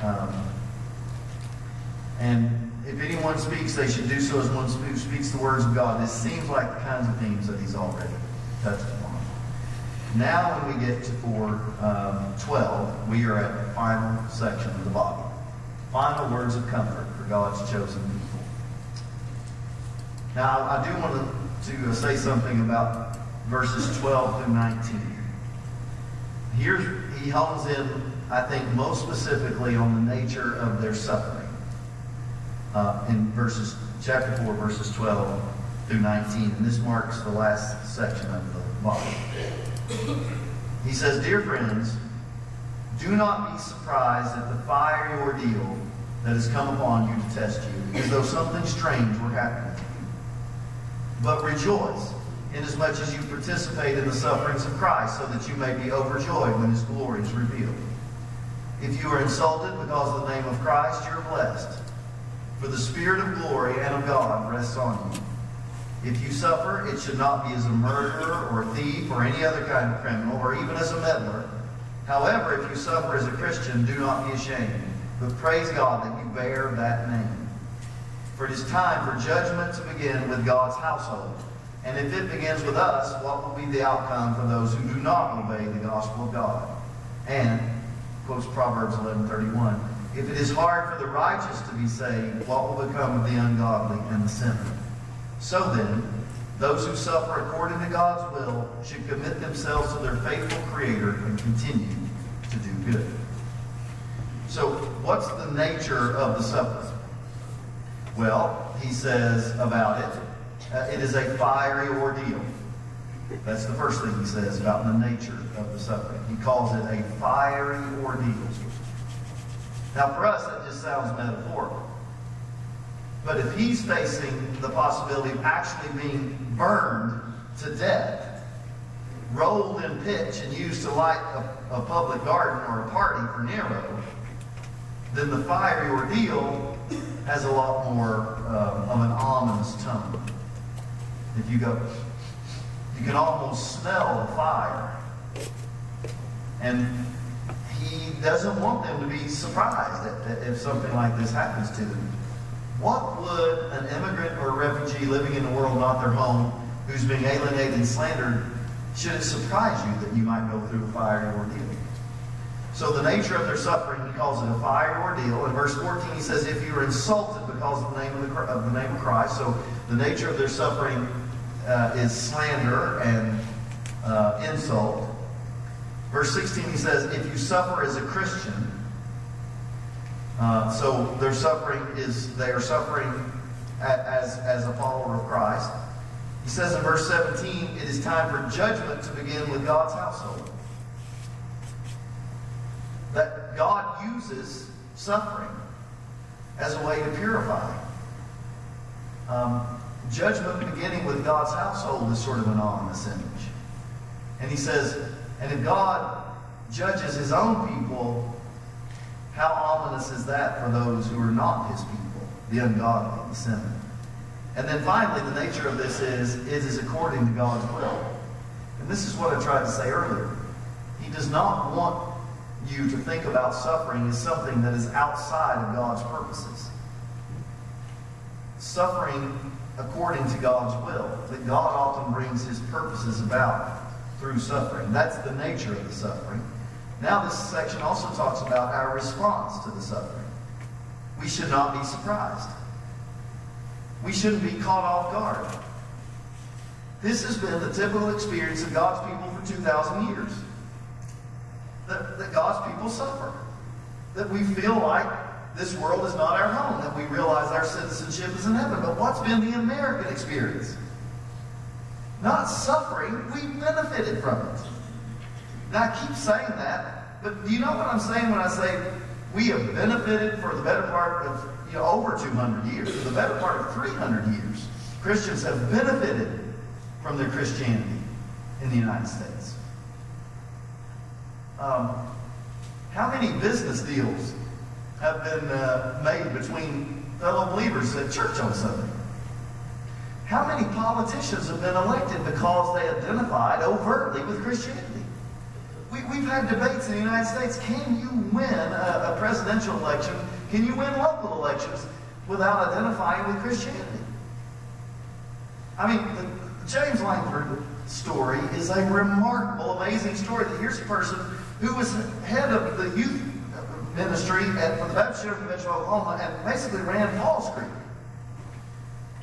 Um, and if anyone speaks, they should do so as one who speaks the words of God. This seems like the kinds of themes that he's already touched upon. Now, when we get to 4 um, 12, we are at the final section of the body. Final words of comfort for God's chosen people. Now, I do want to, to say something about verses 12 through 19. Here, he hones in, I think, most specifically on the nature of their suffering. Uh, in verses, chapter 4, verses 12 through 19. And this marks the last section of the body. He says, Dear friends, do not be surprised at the fiery ordeal that has come upon you to test you, as though something strange were happening but rejoice, inasmuch as you participate in the sufferings of Christ, so that you may be overjoyed when his glory is revealed. If you are insulted because of the name of Christ, you're blessed. For the Spirit of glory and of God rests on you. If you suffer, it should not be as a murderer or a thief or any other kind of criminal or even as a meddler. However, if you suffer as a Christian, do not be ashamed, but praise God that you bear that name. For it is time for judgment to begin with God's household. And if it begins with us, what will be the outcome for those who do not obey the gospel of God? And, quotes Proverbs 11.31, if it is hard for the righteous to be saved, what will become of the ungodly and the sinner? So then, those who suffer according to God's will should commit themselves to their faithful Creator and continue to do good. So, what's the nature of the suffering? Well, he says about it, uh, it is a fiery ordeal. That's the first thing he says about the nature of the suffering. He calls it a fiery ordeal. Now, for us, that just sounds metaphorical. But if he's facing the possibility of actually being burned to death, rolled in pitch and used to light a, a public garden or a party for Nero, then the fiery ordeal has a lot more um, of an ominous tone. If you go, you can almost smell the fire. And he doesn't want them to be surprised if something like this happens to them. What would an immigrant or a refugee living in a world not their home, who's being alienated and slandered, should it surprise you that you might go through a fiery ordeal? So the nature of their suffering, he calls it a fire ordeal. In verse 14, he says, if you are insulted because of the name of the, of the name of Christ, so the nature of their suffering uh, is slander and uh, insult. Verse 16, he says, if you suffer as a Christian, uh, so their suffering is, they are suffering as, as a follower of Christ. He says in verse 17, it is time for judgment to begin with God's household. That God uses suffering as a way to purify. Um, judgment beginning with God's household is sort of an ominous image. And he says, and if God judges his own people, how ominous is that for those who are not his people, the ungodly, the sinner? And then finally, the nature of this is, it is according to God's will. And this is what I tried to say earlier. He does not want you to think about suffering as something that is outside of God's purposes. Suffering according to God's will, that God often brings his purposes about through suffering. That's the nature of the suffering. Now, this section also talks about our response to the suffering. We should not be surprised. We shouldn't be caught off guard. This has been the typical experience of God's people for 2,000 years. That, that God's people suffer. That we feel like this world is not our home. That we realize our citizenship is in heaven. But what's been the American experience? Not suffering, we benefited from it. Now, I keep saying that, but do you know what I'm saying when I say we have benefited for the better part of you know, over 200 years, for the better part of 300 years? Christians have benefited from their Christianity in the United States. Um, how many business deals have been uh, made between fellow believers at church on Sunday? How many politicians have been elected because they identified overtly with Christianity? We, have had debates in the United States. Can you win a, a presidential election? Can you win local elections without identifying with Christianity? I mean, the James Lankford story is a remarkable, amazing story. That here's a person who was head of the youth ministry at the Baptist Church of Oklahoma and basically ran Falls Creek.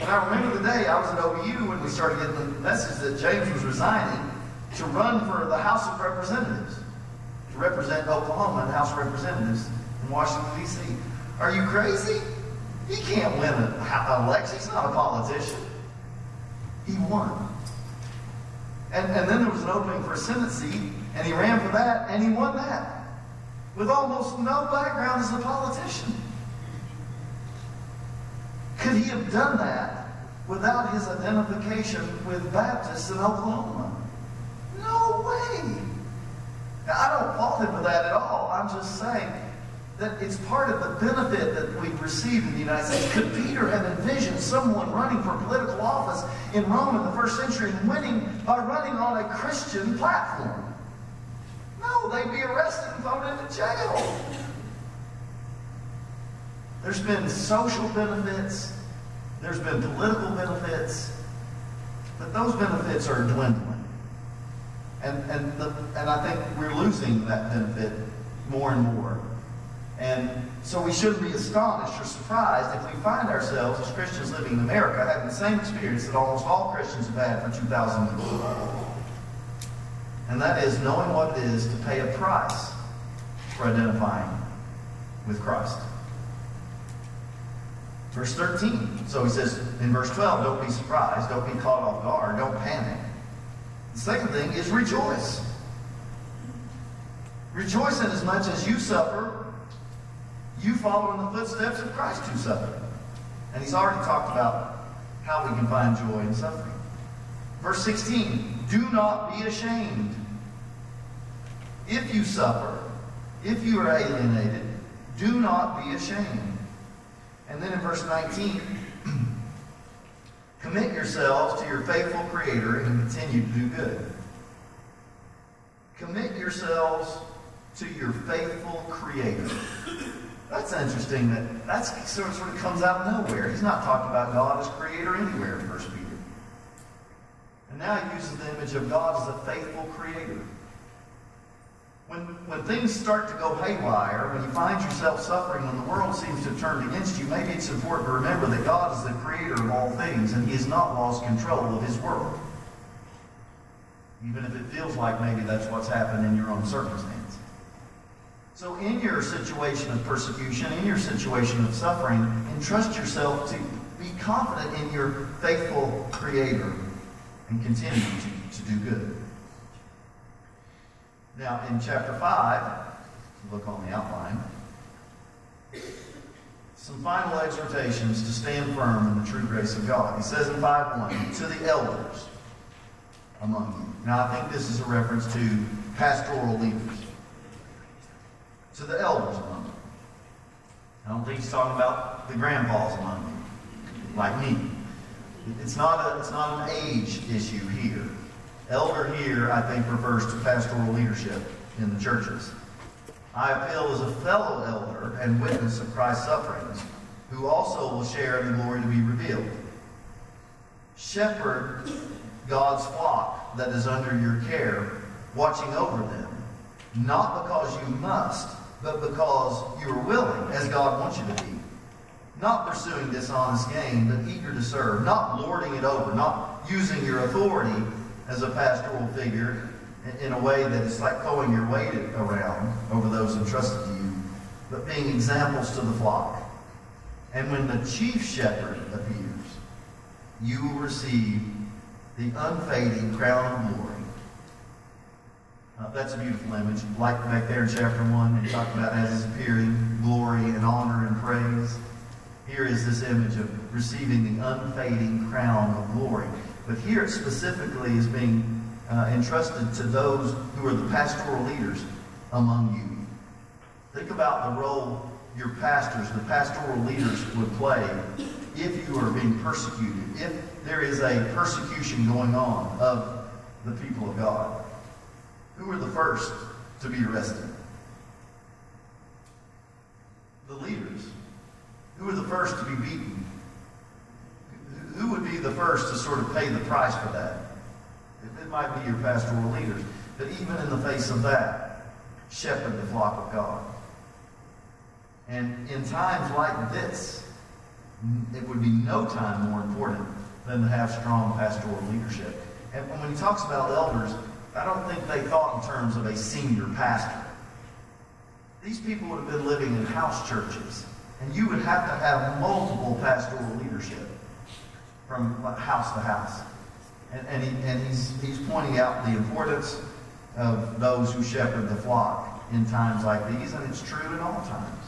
And I remember the day I was at OBU when we started getting the message that James was resigning to run for the House of Representatives, to represent Oklahoma in the House of Representatives in Washington, D.C. Are you crazy? He can't win an election. He's not a politician. He won. And, and then there was an opening for a Senate seat, and he ran for that, and he won that. With almost no background as a politician. Could he have done that without his identification with Baptists in Oklahoma? No way. Now, I don't fault him for that at all. I'm just saying that it's part of the benefit that we've received in the United States. Could Peter have envisioned someone running for political office in Rome in the first century and winning by running on a Christian platform? No, they'd be arrested and thrown into jail. There's been social benefits, there's been political benefits, but those benefits are dwindling. And, and, the, and I think we're losing that benefit more and more. And so we shouldn't be astonished or surprised if we find ourselves as Christians living in America having the same experience that almost all Christians have had for 2,000 years. And that is knowing what it is to pay a price for identifying with Christ. Verse 13. So he says in verse 12, don't be surprised, don't be caught off guard, don't panic. The second thing is rejoice. Rejoice in as much as you suffer, you follow in the footsteps of Christ who suffered. And he's already talked about how we can find joy in suffering. Verse 16, do not be ashamed. If you suffer, if you are alienated, do not be ashamed. And then in verse 19, commit yourselves to your faithful Creator and continue to do good. Commit yourselves to your faithful Creator. That's interesting that that sort of, sort of comes out of nowhere. He's not talking about God as creator anywhere in 1 Peter. And now he uses the image of God as a faithful creator. When, when things start to go haywire, when you find yourself suffering, when the world seems to have turned against you, maybe it's important to remember that God is the creator of all things and he has not lost control of his world. Even if it feels like maybe that's what's happened in your own circumstance. So, in your situation of persecution, in your situation of suffering, entrust yourself to be confident in your faithful Creator and continue to, to do good. Now, in chapter 5, look on the outline, some final exhortations to stand firm in the true grace of God. He says in 5.1, to the elders among you. Now, I think this is a reference to pastoral leaders to the elders among you. I don't think he's talking about the grandpas among you, like me. It's not, a, it's not an age issue here. Elder here, I think, refers to pastoral leadership in the churches. I appeal as a fellow elder and witness of Christ's sufferings, who also will share in the glory to be revealed. Shepherd God's flock that is under your care, watching over them, not because you must, but because you are willing, as God wants you to be. Not pursuing dishonest gain, but eager to serve. Not lording it over. Not using your authority as a pastoral figure in a way that it's like throwing your weight around over those entrusted to you, but being examples to the flock. And when the chief shepherd appears, you will receive the unfading crown of glory uh, that's a beautiful image. Like back there in chapter 1, he talked about as he's appearing, glory and honor and praise. Here is this image of receiving the unfading crown of glory. But here it specifically is being uh, entrusted to those who are the pastoral leaders among you. Think about the role your pastors, the pastoral leaders would play if you are being persecuted, if there is a persecution going on of the people of God. Who are the first to be arrested? The leaders. Who are the first to be beaten? Who would be the first to sort of pay the price for that? It might be your pastoral leaders. But even in the face of that, shepherd the flock of God. And in times like this, it would be no time more important than to have strong pastoral leadership. And when he talks about elders, I don't think they thought in terms of a senior pastor. These people would have been living in house churches, and you would have to have multiple pastoral leadership from house to house. And, and, he, and he's, he's pointing out the importance of those who shepherd the flock in times like these, and it's true in all times.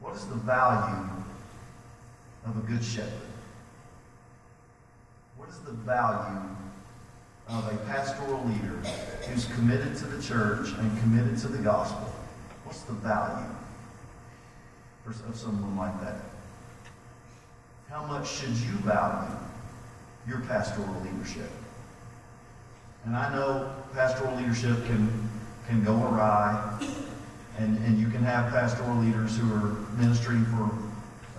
What is the value of a good shepherd? What is the value of a pastoral leader who's committed to the church and committed to the gospel, what's the value of someone like that? How much should you value your pastoral leadership? And I know pastoral leadership can, can go awry, and, and you can have pastoral leaders who are ministering for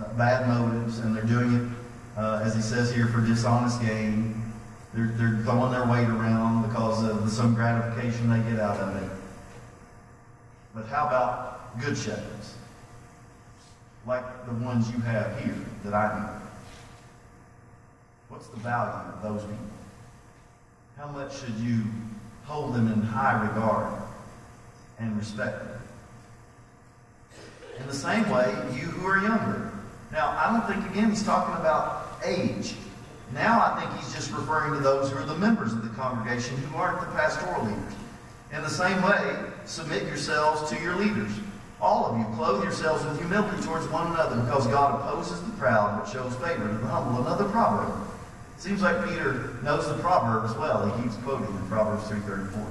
uh, bad motives, and they're doing it, uh, as he says here, for dishonest gain, they're, they're throwing their weight around because of some gratification they get out of it. But how about good shepherds? Like the ones you have here that I know. What's the value of those people? How much should you hold them in high regard and respect them? In the same way, you who are younger. Now, I don't think, again, he's talking about age. Now I think he's just referring to those who are the members of the congregation who aren't the pastoral leaders. In the same way, submit yourselves to your leaders. All of you, clothe yourselves with humility towards one another, because God opposes the proud but shows favor to the humble. Another proverb. Seems like Peter knows the proverb as well. He keeps quoting in Proverbs 3.34.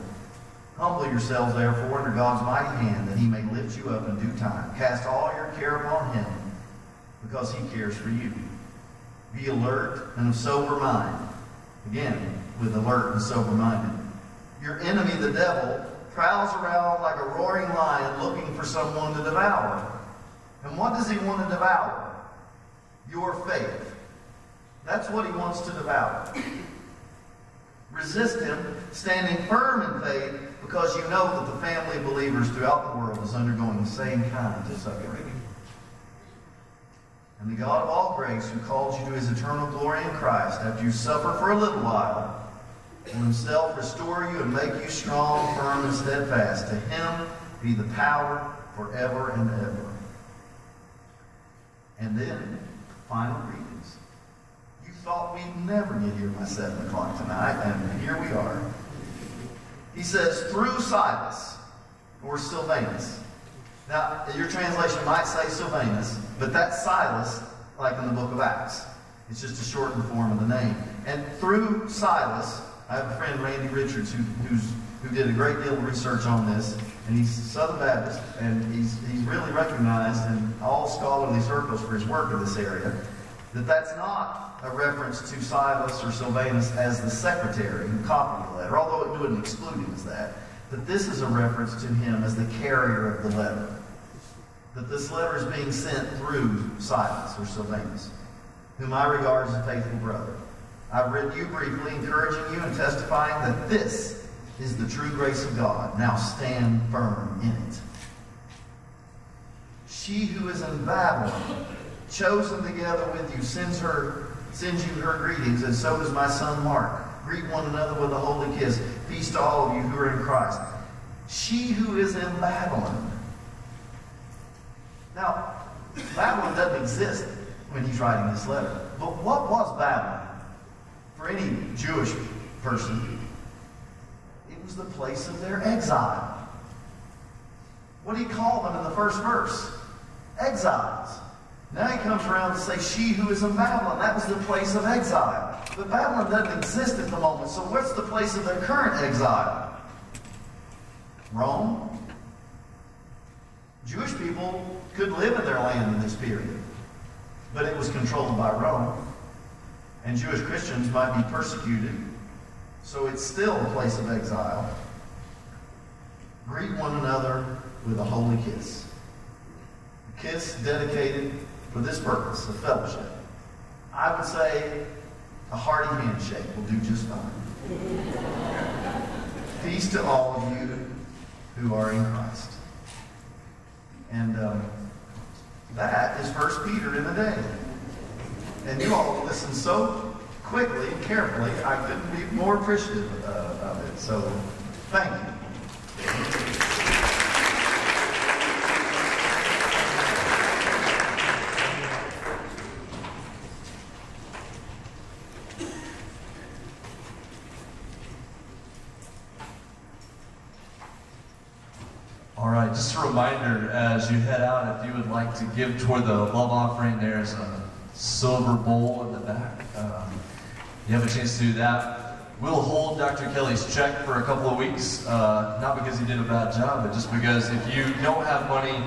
Humble yourselves, therefore, under God's mighty hand, that he may lift you up in due time. Cast all your care upon him, because he cares for you. Be alert and of sober mind. Again, with alert and sober minded. Your enemy, the devil, prowls around like a roaring lion looking for someone to devour. And what does he want to devour? Your faith. That's what he wants to devour. Resist him, standing firm in faith, because you know that the family of believers throughout the world is undergoing the same kind of suffering. And the God of all grace, who calls you to his eternal glory in Christ, after you suffer for a little while, will himself restore you and make you strong, firm, and steadfast. To him be the power forever and ever. And then, final greetings. You thought we'd never get here by 7 o'clock tonight, and here we are. He says, through Silas, or Silvanus. Now, your translation might say Silvanus, but that's Silas, like in the book of Acts. It's just a shortened form of the name. And through Silas, I have a friend, Randy Richards, who, who did a great deal of research on this, and he's Southern Baptist, and he's, he's really recognized in all scholarly circles for his work in this area, that that's not a reference to Silas or Silvanus as the secretary who copied the letter, although it wouldn't exclude him as that. That this is a reference to him as the carrier of the letter. That this letter is being sent through Silas or Silvanus, whom I regard as a faithful brother. I've read you briefly, encouraging you and testifying that this is the true grace of God. Now stand firm in it. She who is in Babylon, chosen together with you, sends her sends you her greetings, and so does my son Mark. Greet one another with a holy kiss. Peace to all of you who are in Christ. She who is in Babylon. Now, Babylon doesn't exist when he's writing this letter. But what was Babylon? For any Jewish person, it was the place of their exile. What you call them in the first verse? Exiles. Now he comes around to say, She who is in Babylon. That was the place of exile. But Babylon doesn't exist at the moment. So what's the place of their current exile? Rome. Jewish people could live in their land in this period, but it was controlled by Rome. And Jewish Christians might be persecuted, so it's still a place of exile. Greet one another with a holy kiss. A kiss dedicated for this purpose of fellowship. I would say a hearty handshake will do just fine. Peace to all of you who are in Christ. And um, that is First Peter in a day. And you all listened so quickly and carefully, I couldn't be more appreciative uh, of it. So thank you. All right, just a reminder as you head out, if you would like to give toward the love offering, there's a silver bowl in the back. Um, you have a chance to do that. We'll hold Dr. Kelly's check for a couple of weeks, uh, not because he did a bad job, but just because if you don't have money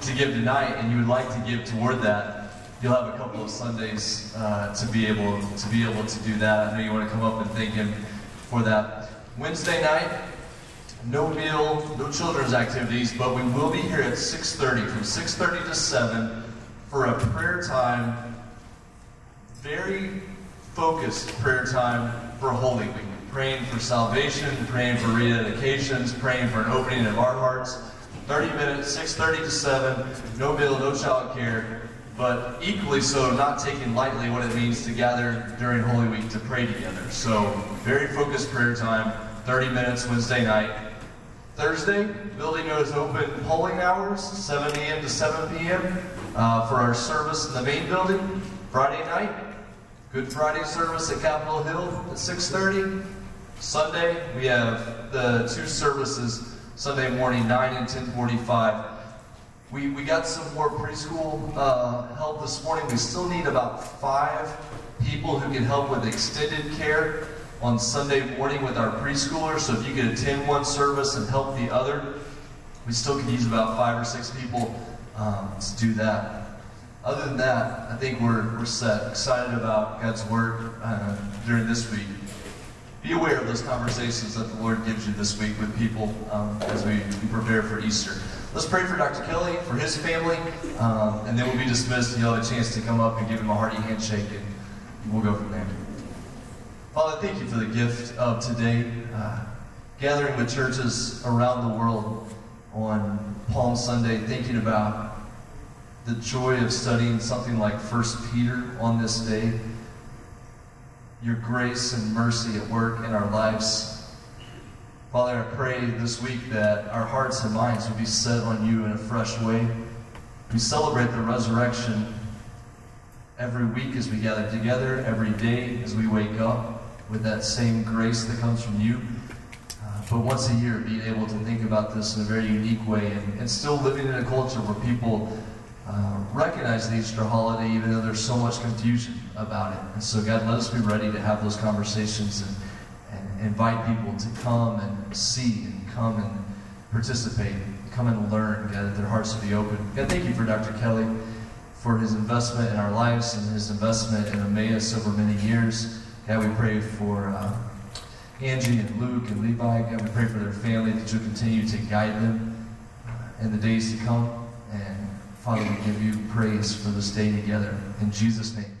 to give tonight and you would like to give toward that, you'll have a couple of Sundays uh, to be able to be able to do that. I know you want to come up and thank him for that. Wednesday night, no meal, no children's activities, but we will be here at 6.30, from 6.30 to 7, for a prayer time, very focused prayer time for Holy Week. Praying for salvation, praying for rededications, praying for an opening of our hearts. 30 minutes, 6.30 to 7, no meal, no child care, but equally so, not taking lightly what it means to gather during Holy Week to pray together. So, very focused prayer time, 30 minutes Wednesday night. Thursday, building is open polling hours, 7 a.m. to 7 p.m. Uh, for our service in the main building. Friday night, Good Friday service at Capitol Hill at 6.30. Sunday, we have the two services, Sunday morning, 9 and 1045. We, we got some more preschool uh, help this morning. We still need about five people who can help with extended care on Sunday morning with our preschoolers. So if you could attend one service and help the other, we still could use about five or six people um, to do that. Other than that, I think we're, we're set. Excited about God's work uh, during this week. Be aware of those conversations that the Lord gives you this week with people um, as we, prepare for Easter. Let's pray for Dr. Kelly, for his family, um, and then we'll be dismissed you'll have a chance to come up and give him a hearty handshake, and we'll go from there. Father, thank you for the gift of today, uh, gathering with churches around the world on Palm Sunday, thinking about the joy of studying something like First Peter on this day, your grace and mercy at work in our lives. Father, I pray this week that our hearts and minds would be set on you in a fresh way. We celebrate the resurrection every week as we gather together, every day as we wake up with that same grace that comes from you. Uh, but once a year, being able to think about this in a very unique way and, and still living in a culture where people uh, recognize the Easter holiday, even though there's so much confusion about it. And so, God, let us be ready to have those conversations and, and invite people to come and see and come and participate, come and learn, God, that their hearts will be open. God, thank you for Dr. Kelly, for his investment in our lives and his investment in Emmaus over many years. God, we pray for uh, Angie and Luke and Levi. God, we pray for their family that you'll continue to guide them uh, in the days to come. Father, we give you praise for this day together. In Jesus' name.